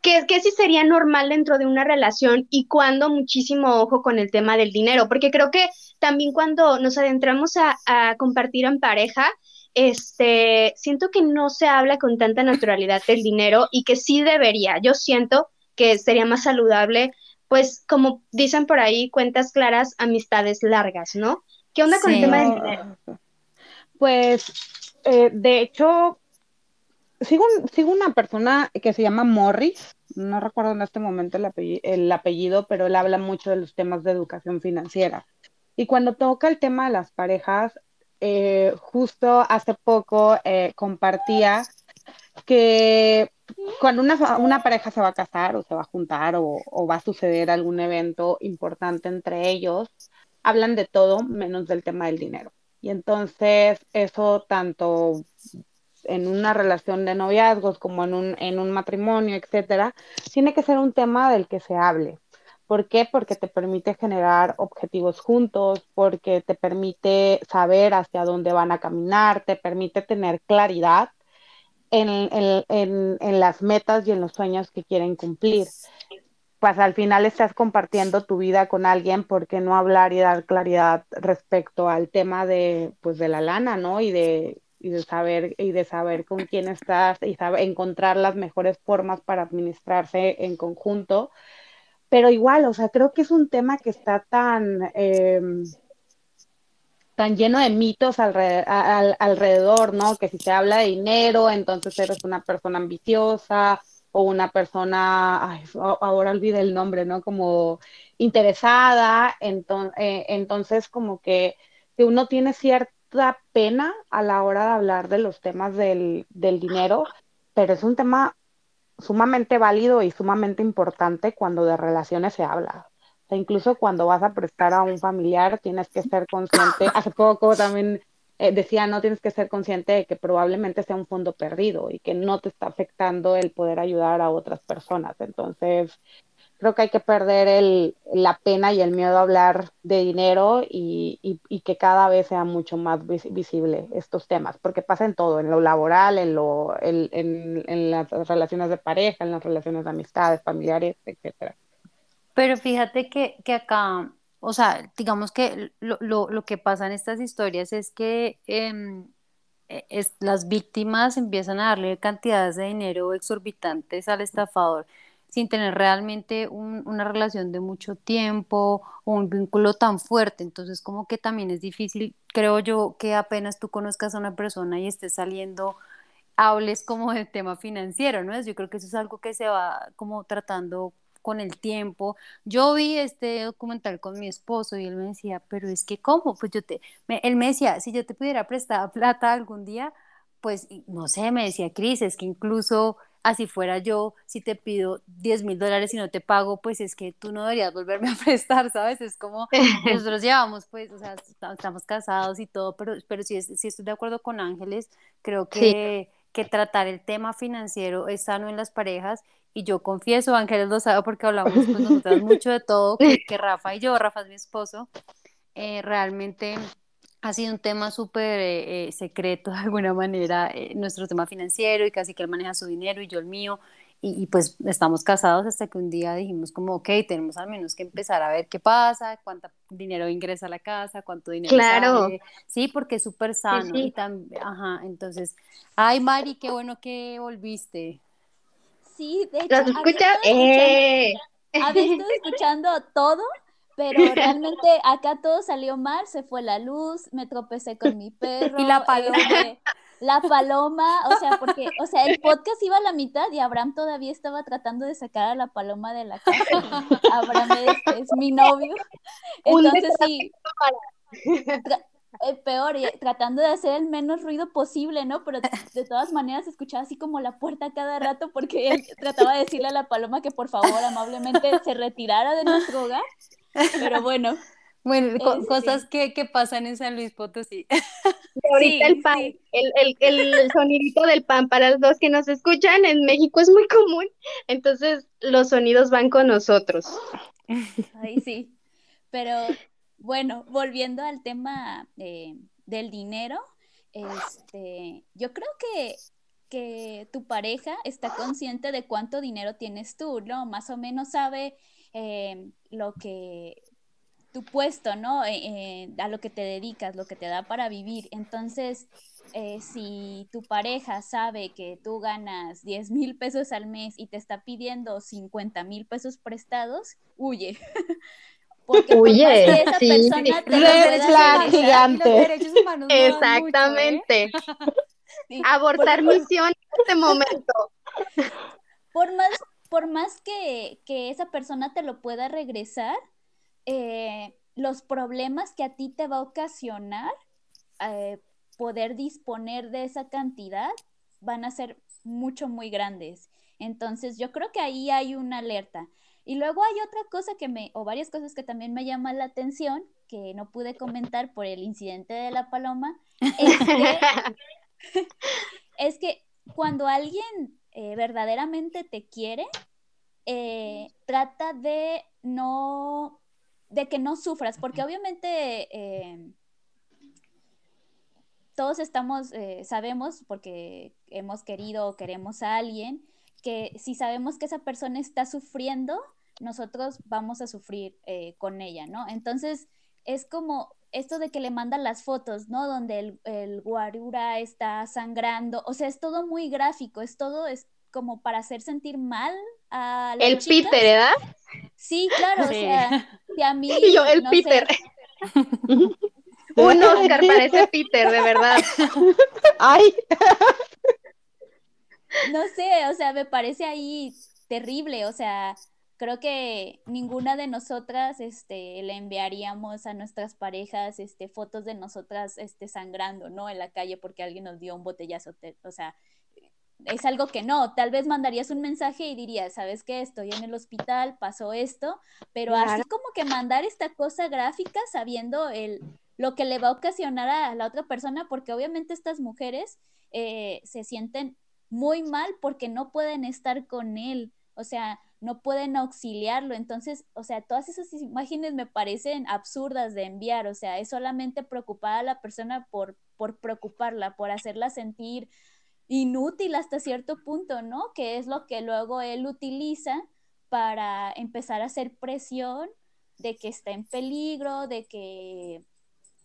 S1: ¿Qué, qué sí sería normal dentro de una relación y cuándo muchísimo ojo con el tema del dinero? Porque creo que también cuando nos adentramos a, a compartir en pareja, este, siento que no se habla con tanta naturalidad del dinero y que sí debería. Yo siento que sería más saludable, pues como dicen por ahí, cuentas claras, amistades largas, ¿no? ¿Qué onda con el tema del dinero?
S3: Pues, eh, de hecho, sigo, un- sigo una persona que se llama Morris, no recuerdo en este momento el apellido, el apellido, pero él habla mucho de los temas de educación financiera. Y cuando toca el tema de las parejas, eh, justo hace poco eh, compartía que cuando una, una pareja se va a casar o se va a juntar o va a suceder algún evento importante entre ellos, hablan de todo menos del tema del dinero. Y entonces eso tanto en una relación de noviazgos como en un, en un matrimonio, etcétera, tiene que ser un tema del que se hable. ¿Por qué? Porque te permite generar objetivos juntos, porque te permite saber hacia dónde van a caminar, te permite tener claridad en, en- en- en las metas y en los sueños que quieren cumplir. Pues al final estás compartiendo tu vida con alguien, ¿por qué no hablar y dar claridad respecto al tema de, pues, de la lana, ¿no? Y de, y de saber, y de saber con quién estás y saber, encontrar las mejores formas para administrarse en conjunto. Pero igual, o sea, creo que es un tema que está tan, em, tan lleno de mitos alre- a- al- alrededor, ¿no? Que si se habla de dinero, entonces eres una persona ambiciosa o una persona, ay, ahora olvidé el nombre, ¿no? Como interesada, eh, entonces como que, uno tiene cierta pena a la hora de hablar de los temas del, del dinero, pero es un tema sumamente válido y sumamente importante cuando de relaciones se habla. Incluso cuando vas a prestar a un familiar, tienes que ser consciente. Hace poco también eh, decía, no tienes que ser consciente de que probablemente sea un fondo perdido y que no te está afectando el poder ayudar a otras personas. Entonces, creo que hay que perder el, la pena y el miedo a hablar de dinero y, y, que cada vez sea mucho más vis- visible estos temas, porque pasa en todo, en lo laboral, en, lo, en, en las relaciones de pareja, en las relaciones de amistades, familiares, etcétera.
S2: Pero fíjate que, que acá, o sea, digamos que lo, lo, lo que pasa en estas historias es que em, eh, es, las víctimas empiezan a darle cantidades de dinero exorbitantes al estafador sin tener realmente una relación de mucho tiempo o un vínculo tan fuerte. Entonces, como que también es difícil, creo yo, que apenas tú conozcas a una persona y estés saliendo, hables como del tema financiero, ¿no? Yo creo que eso es algo que se va como tratando con el tiempo. Yo vi este documental con mi esposo y él me decía, pero es que ¿cómo? Pues yo te, él me decía, si yo te pudiera prestar plata algún día, pues no sé, me decía Cris, es que incluso así fuera yo, si te pido 10 mil dólares y no te pago, pues es que tú no deberías volverme a prestar, ¿sabes? Es como nosotros llevamos, pues, o sea, estamos casados y todo, pero, pero sí, sí estoy de acuerdo con Ángeles, creo que, que tratar el tema financiero es sano en las parejas y yo confieso, Ángeles lo sabe porque hablamos pues nosotros mucho de todo, que, que, Rafa y yo, Rafa es mi esposo, eh, realmente ha sido un tema súper eh, eh, secreto de alguna manera, nuestro tema financiero y casi que él maneja su dinero y yo el mío. Y, pues estamos casados hasta que un día dijimos como, ok, tenemos al menos que empezar a ver qué pasa, cuánto dinero ingresa a la casa, cuánto dinero
S1: claro.
S2: sale. Sí, porque es súper sano. Y ajá, entonces, ay Mari, qué bueno que volviste.
S4: Sí, de hecho.
S1: ¿Los escuchas? Eh.
S4: Había estado escuchando todo, pero realmente acá todo salió mal, se fue la luz, me tropecé con mi perro.
S2: Y la paloma.
S4: Este, la paloma, o sea, porque, o sea, el podcast iba a la mitad y Abraham todavía estaba tratando de sacar a la paloma de la casa. Abraham es, es mi novio. Entonces sí. Eh, peor, tratando de hacer el menos ruido posible, ¿no? Pero de todas maneras escuchaba así como la puerta cada rato porque él trataba de decirle a la paloma que por favor amablemente se retirara de nuestro hogar. Pero bueno.
S2: Bueno, este cosas que, que, pasan en San Luis Potosí.
S1: Ahorita el pan, el, el, el sonidito del pan, para los que nos escuchan, en México es muy común, entonces los sonidos van con nosotros.
S4: Ay, sí, pero bueno, volviendo al tema eh, del dinero, este, yo creo que, que, tu pareja está consciente de cuánto dinero tienes tú, ¿no? Más o menos sabe eh, lo que tu puesto, ¿no? Eh, a lo que te dedicas, lo que te da para vivir. Entonces, si tu pareja sabe que tú ganas 10 mil pesos al mes y te está pidiendo 50 mil pesos prestados, huye.
S1: Porque Oye,
S3: esa sí. persona te gigante.
S1: Exactamente. Abortar misión en este momento.
S4: Por más, por más que, esa persona te lo pueda regresar, eh, los problemas que a ti te va a ocasionar eh, poder disponer de esa cantidad van a ser mucho, muy grandes. Entonces, yo creo que ahí hay una alerta. Y luego hay otra cosa que me, o varias cosas que también me llaman la atención, que no pude comentar por el incidente de la paloma, es que, cuando alguien eh, verdaderamente te quiere, eh, trata de no, de que no sufras, porque obviamente eh, todos estamos, sabemos, porque hemos querido o queremos a alguien, que si sabemos que esa persona está sufriendo, nosotros vamos a sufrir eh, con ella, ¿no? Entonces, es como esto de que le mandan las fotos, ¿no? Donde el, el guarura está sangrando, o sea, es todo muy gráfico, es todo, es como para hacer sentir mal a
S1: El Peter, ¿verdad?
S4: Sí, claro, o sea, si a mí...
S1: Y yo, el Peter. Un Oscar para ese Peter, de verdad.
S3: Ay.
S4: No sé, o sea, me parece ahí terrible, o sea, creo que ninguna de nosotras este, le enviaríamos a nuestras parejas este, fotos de nosotras este, sangrando, ¿no? En la calle porque alguien nos dio un botellazo, o sea, es algo que no, tal vez mandarías un mensaje y dirías, ¿sabes qué? Estoy en el hospital, pasó esto, pero así como que mandar esta cosa gráfica sabiendo el, lo que le va a ocasionar a la otra persona, porque obviamente estas mujeres eh, se sienten muy mal porque no pueden estar con él, o sea, no pueden auxiliarlo. Entonces, o sea, todas esas imágenes me parecen absurdas de enviar, o sea, es solamente preocupar a la persona por, por preocuparla, por hacerla sentir inútil hasta cierto punto, ¿no? Que es lo que luego él utiliza para empezar a hacer presión de que está en peligro, de que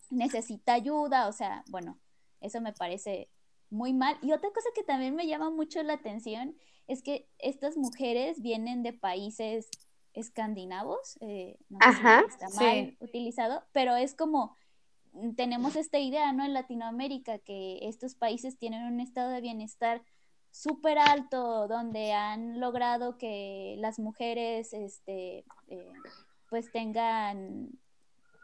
S4: necesita ayuda, o sea, bueno, Eso me parece muy mal. Y otra cosa que también me llama mucho la atención es que estas mujeres vienen de países escandinavos, eh, no sé si está mal utilizado, pero es como mm, tenemos esta idea, ¿no? En Latinoamérica, que estos países tienen un estado de bienestar súper alto, donde han logrado que las mujeres, este, eh, pues tengan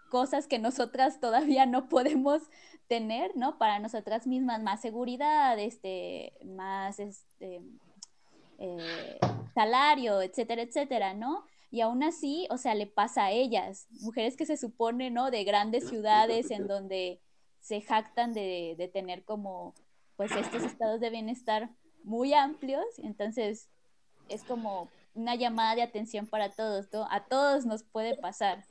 S4: cosas que nosotras todavía no podemos tener, ¿no? Para nosotras mismas, más seguridad, este, más este, eh, salario, etcétera, etcétera, ¿no? Y aún así, o sea, le pasa a ellas, mujeres que se supone, ¿no? De grandes ciudades en donde se jactan de, de tener como, pues, estos estados de bienestar muy amplios, entonces es como una llamada de atención para todos, ¿no? A todos nos puede pasar.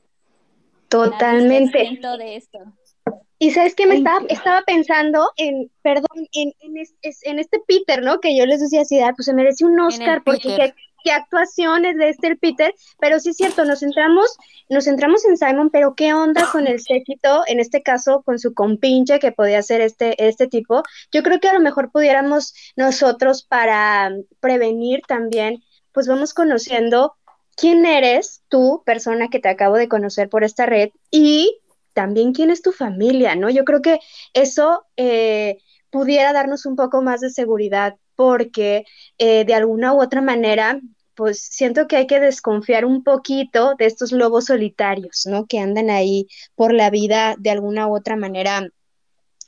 S1: Totalmente.
S4: de esto.
S1: Y sabes que me estaba, estaba pensando en, perdón, en, en, este Peter, ¿no? Que yo les decía así, ah, pues se merece un Oscar porque qué, qué, actuaciones de este Peter, pero sí es cierto, nos centramos, nos centramos en Simon, pero qué onda con el séquito, en este caso con su compinche que podía ser este, este tipo. Yo creo que a lo mejor pudiéramos nosotros para prevenir también, pues vamos conociendo quién eres tú, persona que te acabo de conocer por esta red, y también quién es tu familia, ¿no? Yo creo que eso eh, pudiera darnos un poco más de seguridad porque eh, de alguna u otra manera, pues siento que hay que desconfiar un poquito de estos lobos solitarios, ¿no? Que andan ahí por la vida de alguna u otra manera,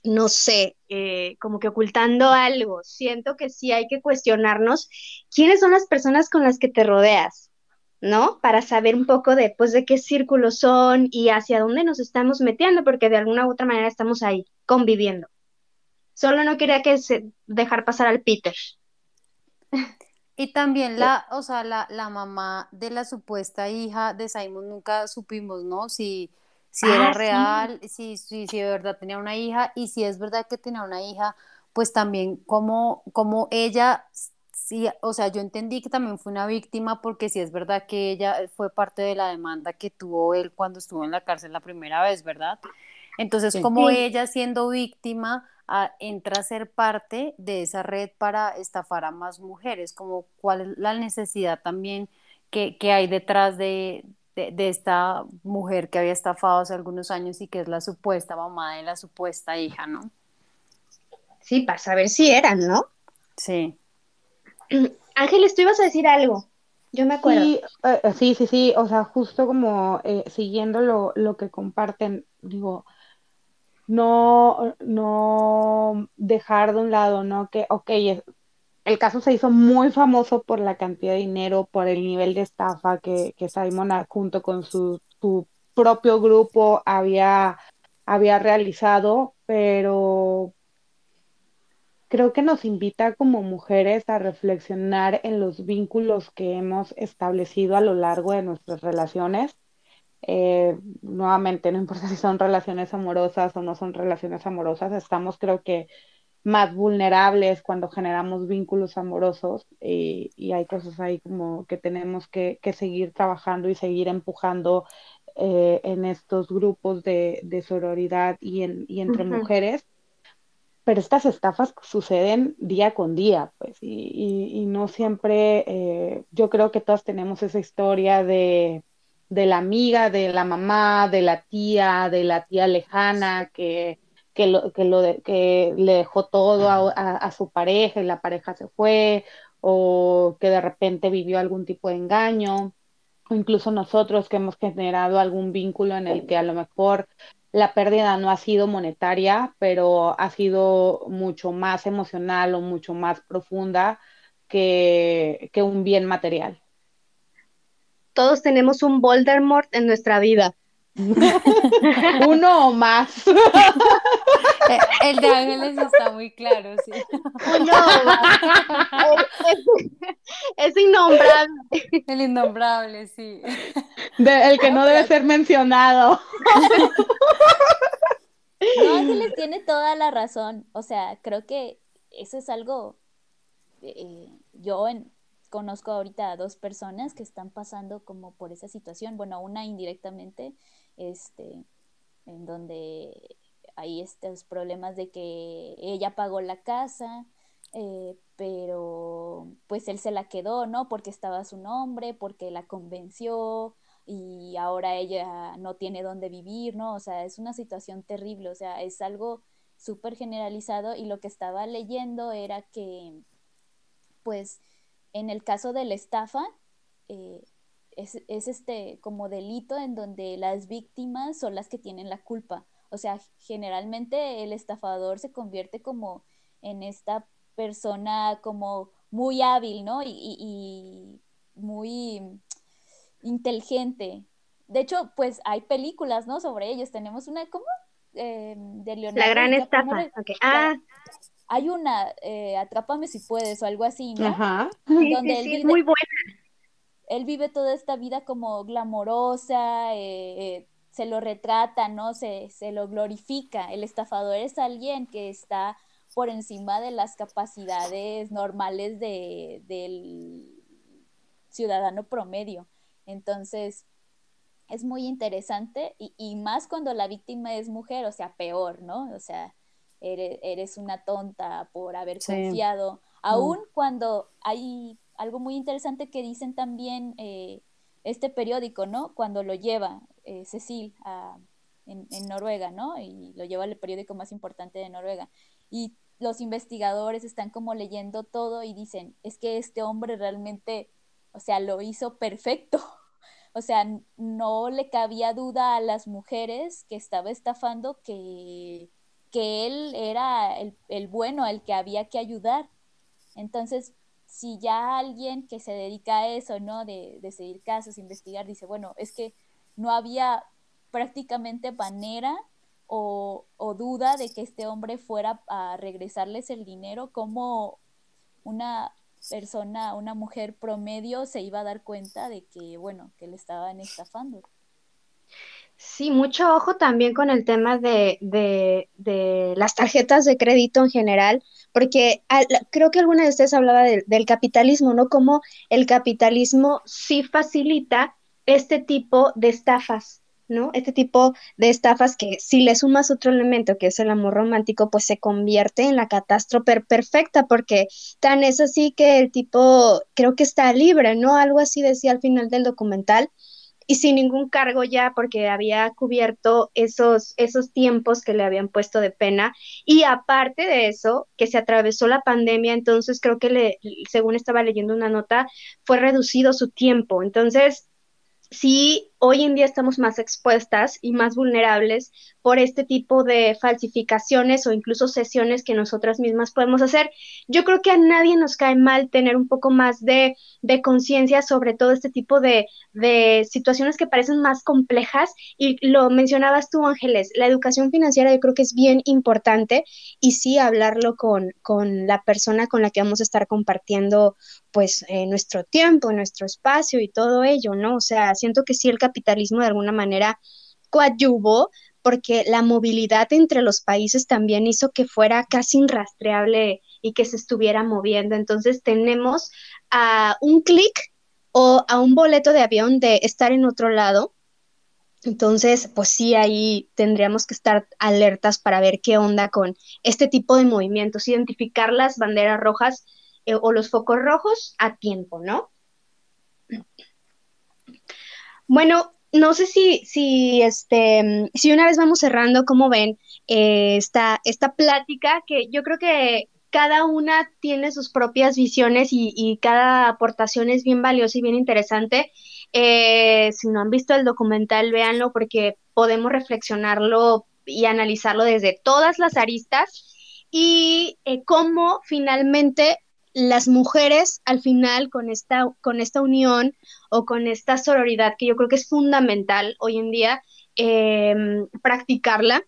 S1: no sé, eh, como que ocultando algo. Siento que sí hay que cuestionarnos quiénes son las personas con las que te rodeas, ¿no? Para saber un poco de, pues, de qué círculos son y hacia dónde nos estamos metiendo, porque de alguna u otra manera estamos ahí, conviviendo. Solo no quería que se dejar pasar al Peter.
S2: Y también la, o sea, la, la, mamá de la supuesta hija de Simon nunca supimos, ¿no? Si, si era ah, real, si, si, si de verdad tenía una hija, y si es verdad que tenía una hija, pues también como, como ella Sí, o sea, yo entendí que también fue una víctima porque sí es verdad que ella fue parte de la demanda que tuvo él cuando estuvo en la cárcel la primera vez, ¿verdad? Entonces, como ella siendo víctima ah, entra a ser parte de esa red para estafar a más mujeres, como cuál es la necesidad también que, hay detrás de, de, esta mujer que había estafado hace algunos años y que es la supuesta mamá de la supuesta hija, ¿no?
S1: Sí, para saber si eran, ¿no?
S2: Sí.
S1: Ángeles, tú ibas a decir algo. Yo me acuerdo.
S3: Sí, eh, sí, sí, O sea, justo como eh, siguiendo lo, que comparten, digo, no, no dejar de un lado, ¿no? Que, ok, el caso se hizo muy famoso por la cantidad de dinero, por el nivel de estafa que, que Simon junto con su, su propio grupo había, había realizado, pero creo que nos invita como mujeres a reflexionar en los vínculos que hemos establecido a lo largo de nuestras relaciones. Eh, nuevamente, no importa si son relaciones amorosas o no son relaciones amorosas, estamos creo que más vulnerables cuando generamos vínculos amorosos y, hay cosas ahí como que tenemos que, seguir trabajando y seguir empujando eh, en estos grupos de, sororidad y, entre mujeres pero estas estafas suceden día con día, pues, y, no siempre, eh, yo creo que todas tenemos esa historia de, la amiga, de la mamá, de la tía, de la tía lejana que, que, lo, que, lo que le dejó todo a, su pareja y la pareja se fue, o que de repente vivió algún tipo de engaño, o incluso nosotros que hemos generado algún vínculo en el que a lo mejor la pérdida no ha sido monetaria, pero ha sido mucho más emocional o mucho más profunda que, un bien material.
S1: Todos tenemos un Voldemort en nuestra vida.
S3: Uno o más.
S2: Eh, el de Ángeles está muy claro, sí.
S1: Uno o más. Es, innombrable.
S2: El innombrable, sí.
S3: el que no debe ser mencionado.
S4: No, Ángeles tiene toda la razón. O sea, creo que eso es algo. Eh, yo conozco ahorita a dos personas que están pasando como por esa situación. Bueno, una indirectamente, este, en donde hay estos problemas de que ella pagó la casa, eh, pero pues él se la quedó, ¿no? Porque estaba su nombre, porque la convenció y ahora ella no tiene dónde vivir, ¿no? O sea, es una situación terrible, o sea, es algo súper generalizado y lo que estaba leyendo era que, pues, en el caso de la estafa, eh, es, es, este como delito en donde las víctimas son las que tienen la culpa. O sea, generalmente el estafador se convierte como en esta persona como muy hábil, ¿no? Y, muy inteligente. De hecho, pues hay películas, ¿no? Sobre ellos. Tenemos una, ¿cómo? Eh, de Leonardo.
S1: La gran estafa. Ah.
S4: Hay una, eh, Atrápame si puedes, o algo así, ¿no?
S1: Ajá. Donde sí, es muy buena.
S4: Él vive toda esta vida como glamorosa, eh, se lo retrata, ¿no? Se, se lo glorifica. El estafador es alguien que está por encima de las capacidades normales de, del ciudadano promedio. Entonces, es muy interesante y, más cuando la víctima es mujer, o sea, peor, ¿no? O sea, eres, una tonta por haber confiado. Aún cuando hay algo muy interesante que dicen también eh, este periódico, ¿no? Cuando lo lleva eh, Cecil en, en, Noruega, ¿no? Y lo lleva al periódico más importante de Noruega. Y los investigadores están como leyendo todo y dicen, es que este hombre realmente, o sea, lo hizo perfecto. O sea, no le cabía duda a las mujeres que estaba estafando que, que él era el, el bueno, el que había que ayudar. Entonces, si ya alguien que se dedica a eso, ¿no? De, de seguir casos, investigar, dice, bueno, es que no había prácticamente manera o, duda de que este hombre fuera a regresarles el dinero, como una persona, una mujer promedio se iba a dar cuenta de que, bueno, que le estaban estafando.
S1: Sí, mucho ojo también con el tema de, de, las tarjetas de crédito en general, porque creo que alguna de ustedes hablaba del capitalismo, ¿no? Como el capitalismo sí facilita este tipo de estafas. ¿no? Este tipo de estafas que si le sumas otro elemento que es el amor romántico, pues se convierte en la catástrofe perfecta, porque tan es así que el tipo creo que está libre, ¿no? Algo así decía al final del documental y sin ningún cargo ya porque había cubierto esos, esos tiempos que le habían puesto de pena. Y aparte de eso, que se atravesó la pandemia, entonces creo que le, según estaba leyendo una nota, fue reducido su tiempo, entonces sí hoy en día estamos más expuestas y más vulnerables por este tipo de falsificaciones o incluso sesiones que nosotras mismas podemos hacer. Yo creo que a nadie nos cae mal tener un poco más de, conciencia sobre todo este tipo de, situaciones que parecen más complejas y lo mencionabas tú, Ángeles, la educación financiera yo creo que es bien importante y sí hablarlo con, con la persona con la que vamos a estar compartiendo pues eh, nuestro tiempo, nuestro espacio y todo ello, ¿no? O sea, siento que sí el capitalismo de alguna manera coadyuvó porque la movilidad entre los países también hizo que fuera casi irrastreable y que se estuviera moviendo. Entonces tenemos a un clic o a un boleto de avión de estar en otro lado. Entonces, pues sí, ahí tendríamos que estar alertas para ver qué onda con este tipo de movimientos, identificar las banderas rojas eh, o los focos rojos a tiempo, ¿no? Bueno, no sé si, si, este, si una vez vamos cerrando, ¿cómo ven eh, esta, esta plática? Que yo creo que cada una tiene sus propias visiones y, cada aportación es bien valiosa y bien interesante. Eh, si no han visto el documental, véanlo porque podemos reflexionarlo y analizarlo desde todas las aristas y eh, cómo finalmente las mujeres al final con esta, con esta unión o con esta sororidad que yo creo que es fundamental hoy en día em, practicarla,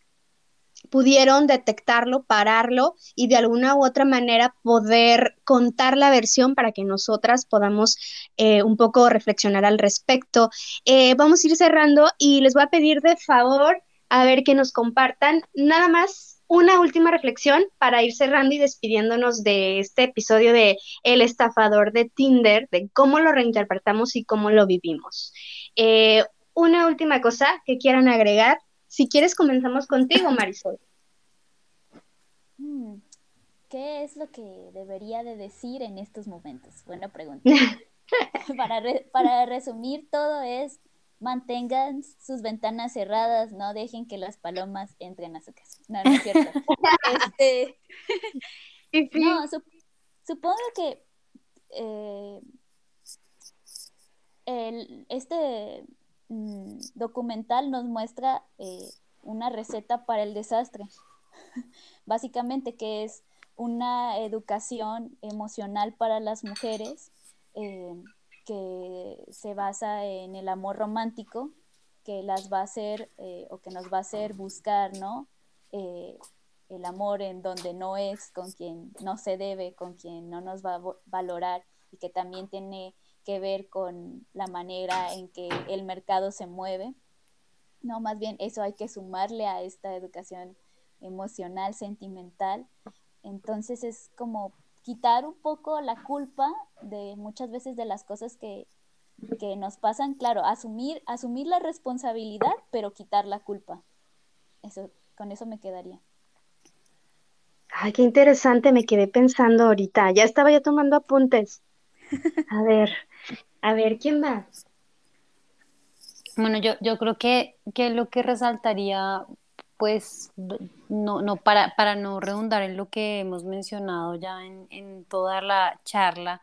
S1: pudieron detectarlo, pararlo y de alguna u otra manera poder contar la versión para que nosotras podamos eh, un poco reflexionar al respecto. Eh, vamos a ir cerrando y les voy a pedir de favor a ver que nos compartan nada más una última reflexión para ir cerrando y despidiéndonos de este episodio de El estafador de Tinder, de cómo lo reinterpretamos y cómo lo vivimos. Eh, una última cosa que quieran agregar. Si quieres, comenzamos contigo, Marisol.
S4: Hmm, ¿Qué es lo que debería de decir en estos momentos? Buena pregunta. para, para resumir todo es mantengan sus ventanas cerradas, no dejen que las palomas entren a su casa. No, no es cierto. este, No, supongo que eh, este mm, documental nos muestra eh, una receta para el desastre, básicamente que es una educación emocional para las mujeres eh, que se basa en el amor romántico, que las va a hacer o que nos va a hacer buscar, ¿no? el amor en donde no es, con quien no se debe, con quien no nos va a valorar y que también tiene que ver con la manera en que el mercado se mueve. No, más bien eso hay que sumarle a esta educación emocional, sentimental. Entonces es como quitar un poco la culpa de muchas veces de las cosas que, que nos pasan, claro, asumir, asumir la responsabilidad, pero quitar la culpa. Eso, con eso me quedaría.
S1: Ay, qué interesante, me quedé pensando ahorita. Ya estaba yo tomando apuntes. A ver, a ver, ¿quién más?
S2: Bueno, yo, yo creo que, que lo que resaltaría, pues, no, no para, para no redundar en lo que hemos mencionado ya en, en toda la charla,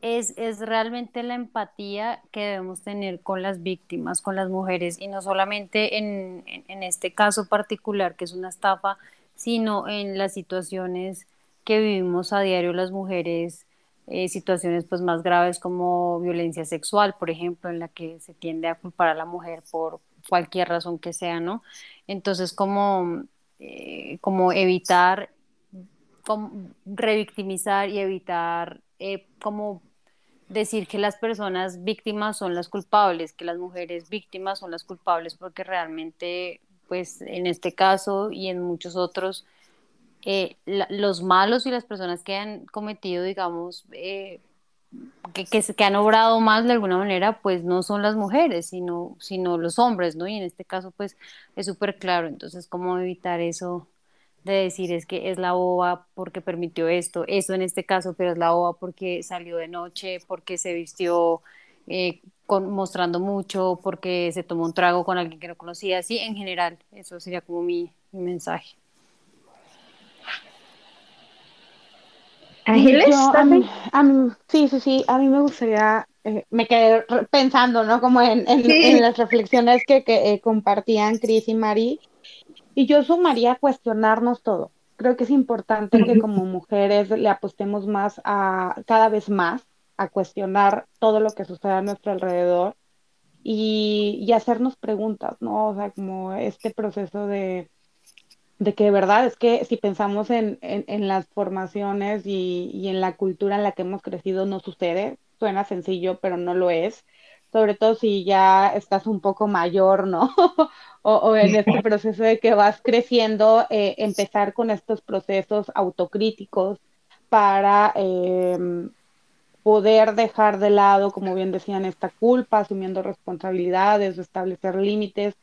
S2: es, es, realmente la empatía que debemos tener con las víctimas, con las mujeres, y no solamente en, en, este caso particular, que es una estafa, sino en las situaciones que vivimos a diario las mujeres, eh, situaciones pues más graves como violencia sexual, por ejemplo, en la que se tiende a culpar a la mujer por cualquier razón que sea, ¿no? Entonces, como, eh, evitar, como revictimizar y evitar eh, como decir que las personas víctimas son las culpables, que las mujeres víctimas son las culpables, porque realmente pues en este caso y en muchos otros, eh, los malos y las personas que han cometido, digamos, eh, que, que, han obrado más de alguna manera, pues no son las mujeres, sino, sino los hombres, ¿no? Y en este caso, pues es súper claro. Entonces, ¿cómo evitar eso de decir es que es la boba porque permitió esto, eso en este caso, pero es la boba porque salió de noche, porque se vistió eh, mostrando mucho porque se tomó un trago con alguien que no conocía, así en general, eso sería como mi, mensaje.
S3: Ángeles, sí, sí, sí, a mí me gustaría, eh, me quedé pensando, ¿no? Como en, las reflexiones que, que compartían Cris y Mari, y yo sumaría cuestionarnos todo. Creo que es importante que como mujeres le apostemos más a, cada vez más a cuestionar todo lo que sucede a nuestro alrededor y, hacernos preguntas, ¿no? O sea, como este proceso de, de que de verdad es que si pensamos en, las formaciones y, en la cultura en la que hemos crecido no sucede, suena sencillo, pero no lo es, sobre todo si ya estás un poco mayor, ¿no? o, en este proceso de que vas creciendo, eh, empezar con estos procesos autocríticos para... Eh, poder dejar de lado, como bien decían, esta culpa, asumiendo responsabilidades, establecer límites,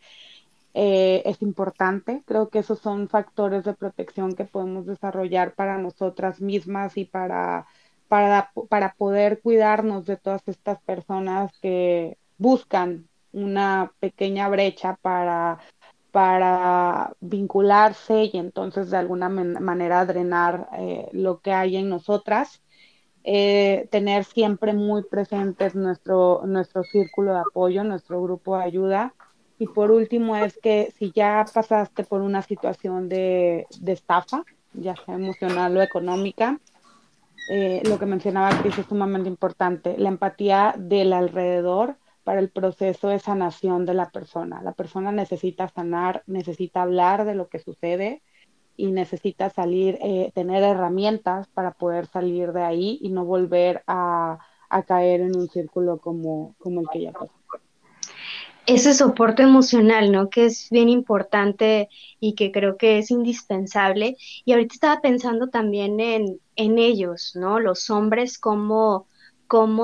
S3: eh, es importante. Creo que esos son factores de protección que podemos desarrollar para nosotras mismas y para, para, para poder cuidarnos de todas estas personas que buscan una pequeña brecha para para vincularse y entonces de alguna manera drenar eh, lo que hay en nosotras eh, tener siempre muy presentes nuestro, nuestro círculo de apoyo, nuestro grupo de ayuda. Y por último es que si ya pasaste por una situación de, estafa, ya sea emocional o económica, eh, lo que mencionaba Cris es sumamente importante, la empatía del alrededor para el proceso de sanación de la persona. La persona necesita sanar, necesita hablar de lo que sucede, y necesita salir, eh, tener herramientas para poder salir de ahí y no volver a, caer en un círculo como, como el que ya pasó.
S1: Ese soporte emocional, ¿no? Que es bien importante y que creo que es indispensable. Y ahorita estaba pensando también en, en ellos, ¿no? Los hombres, como,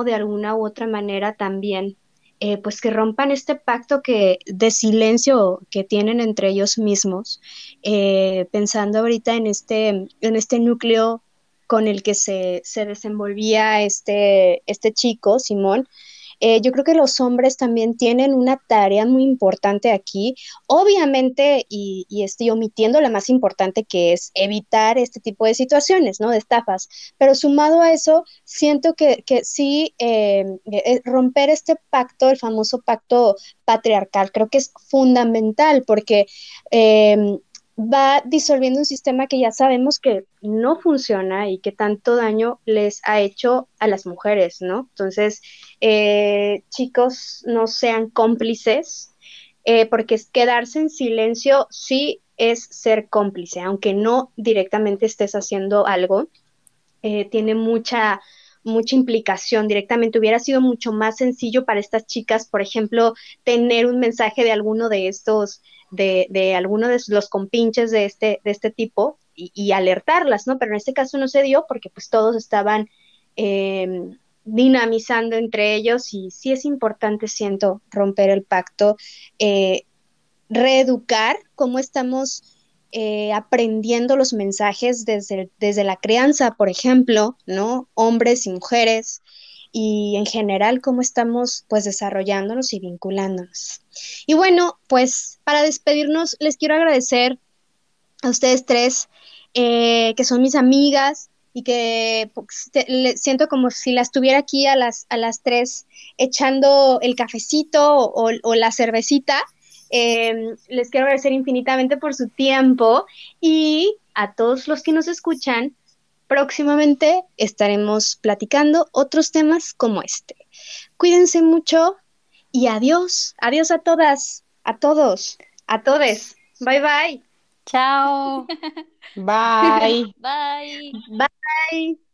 S1: de alguna u otra manera también eh, pues que rompan este pacto que, de silencio que tienen entre ellos mismos, eh, pensando ahorita en este, en este núcleo con el que se, se desenvolvía este, este chico, Simón, eh, yo creo que los hombres también tienen una tarea muy importante aquí, obviamente, y, estoy omitiendo la más importante que es evitar este tipo de situaciones, ¿no? De estafas, pero sumado a eso, siento que, sí, eh, eh, romper este pacto, el famoso pacto patriarcal, creo que es fundamental porque va disolviendo un sistema que ya sabemos que no funciona y que tanto daño les ha hecho a las mujeres, ¿no? Entonces, eh, chicos, no sean cómplices, eh, porque quedarse en silencio sí es ser cómplice, aunque no directamente estés haciendo algo, eh, tiene mucha mucha implicación directamente. Hubiera sido mucho más sencillo para estas chicas, por ejemplo, tener un mensaje de alguno de estos de, de alguno de los compinches de este, de este tipo y, alertarlas, ¿no? Pero en este caso no se dio porque pues todos estaban em, dinamizando entre ellos y sí es importante, siento, romper el pacto, eh, reeducar cómo estamos eh, aprendiendo los mensajes desde, desde la crianza, por ejemplo, ¿no? Hombres y mujeres, y en general cómo estamos pues desarrollándonos y vinculándonos. Y bueno, pues para despedirnos les quiero agradecer a ustedes tres eh, que son mis amigas y que pues, siento como si las tuviera aquí a las, a las tres echando el cafecito o, la cervecita. Em, les quiero agradecer infinitamente por su tiempo y a todos los que nos escuchan, próximamente estaremos platicando otros temas como este. Cuídense mucho y adiós, adiós a todas, a todos, a todes. Bye bye.
S2: Chao.
S3: Bye.
S4: Bye.
S1: Bye.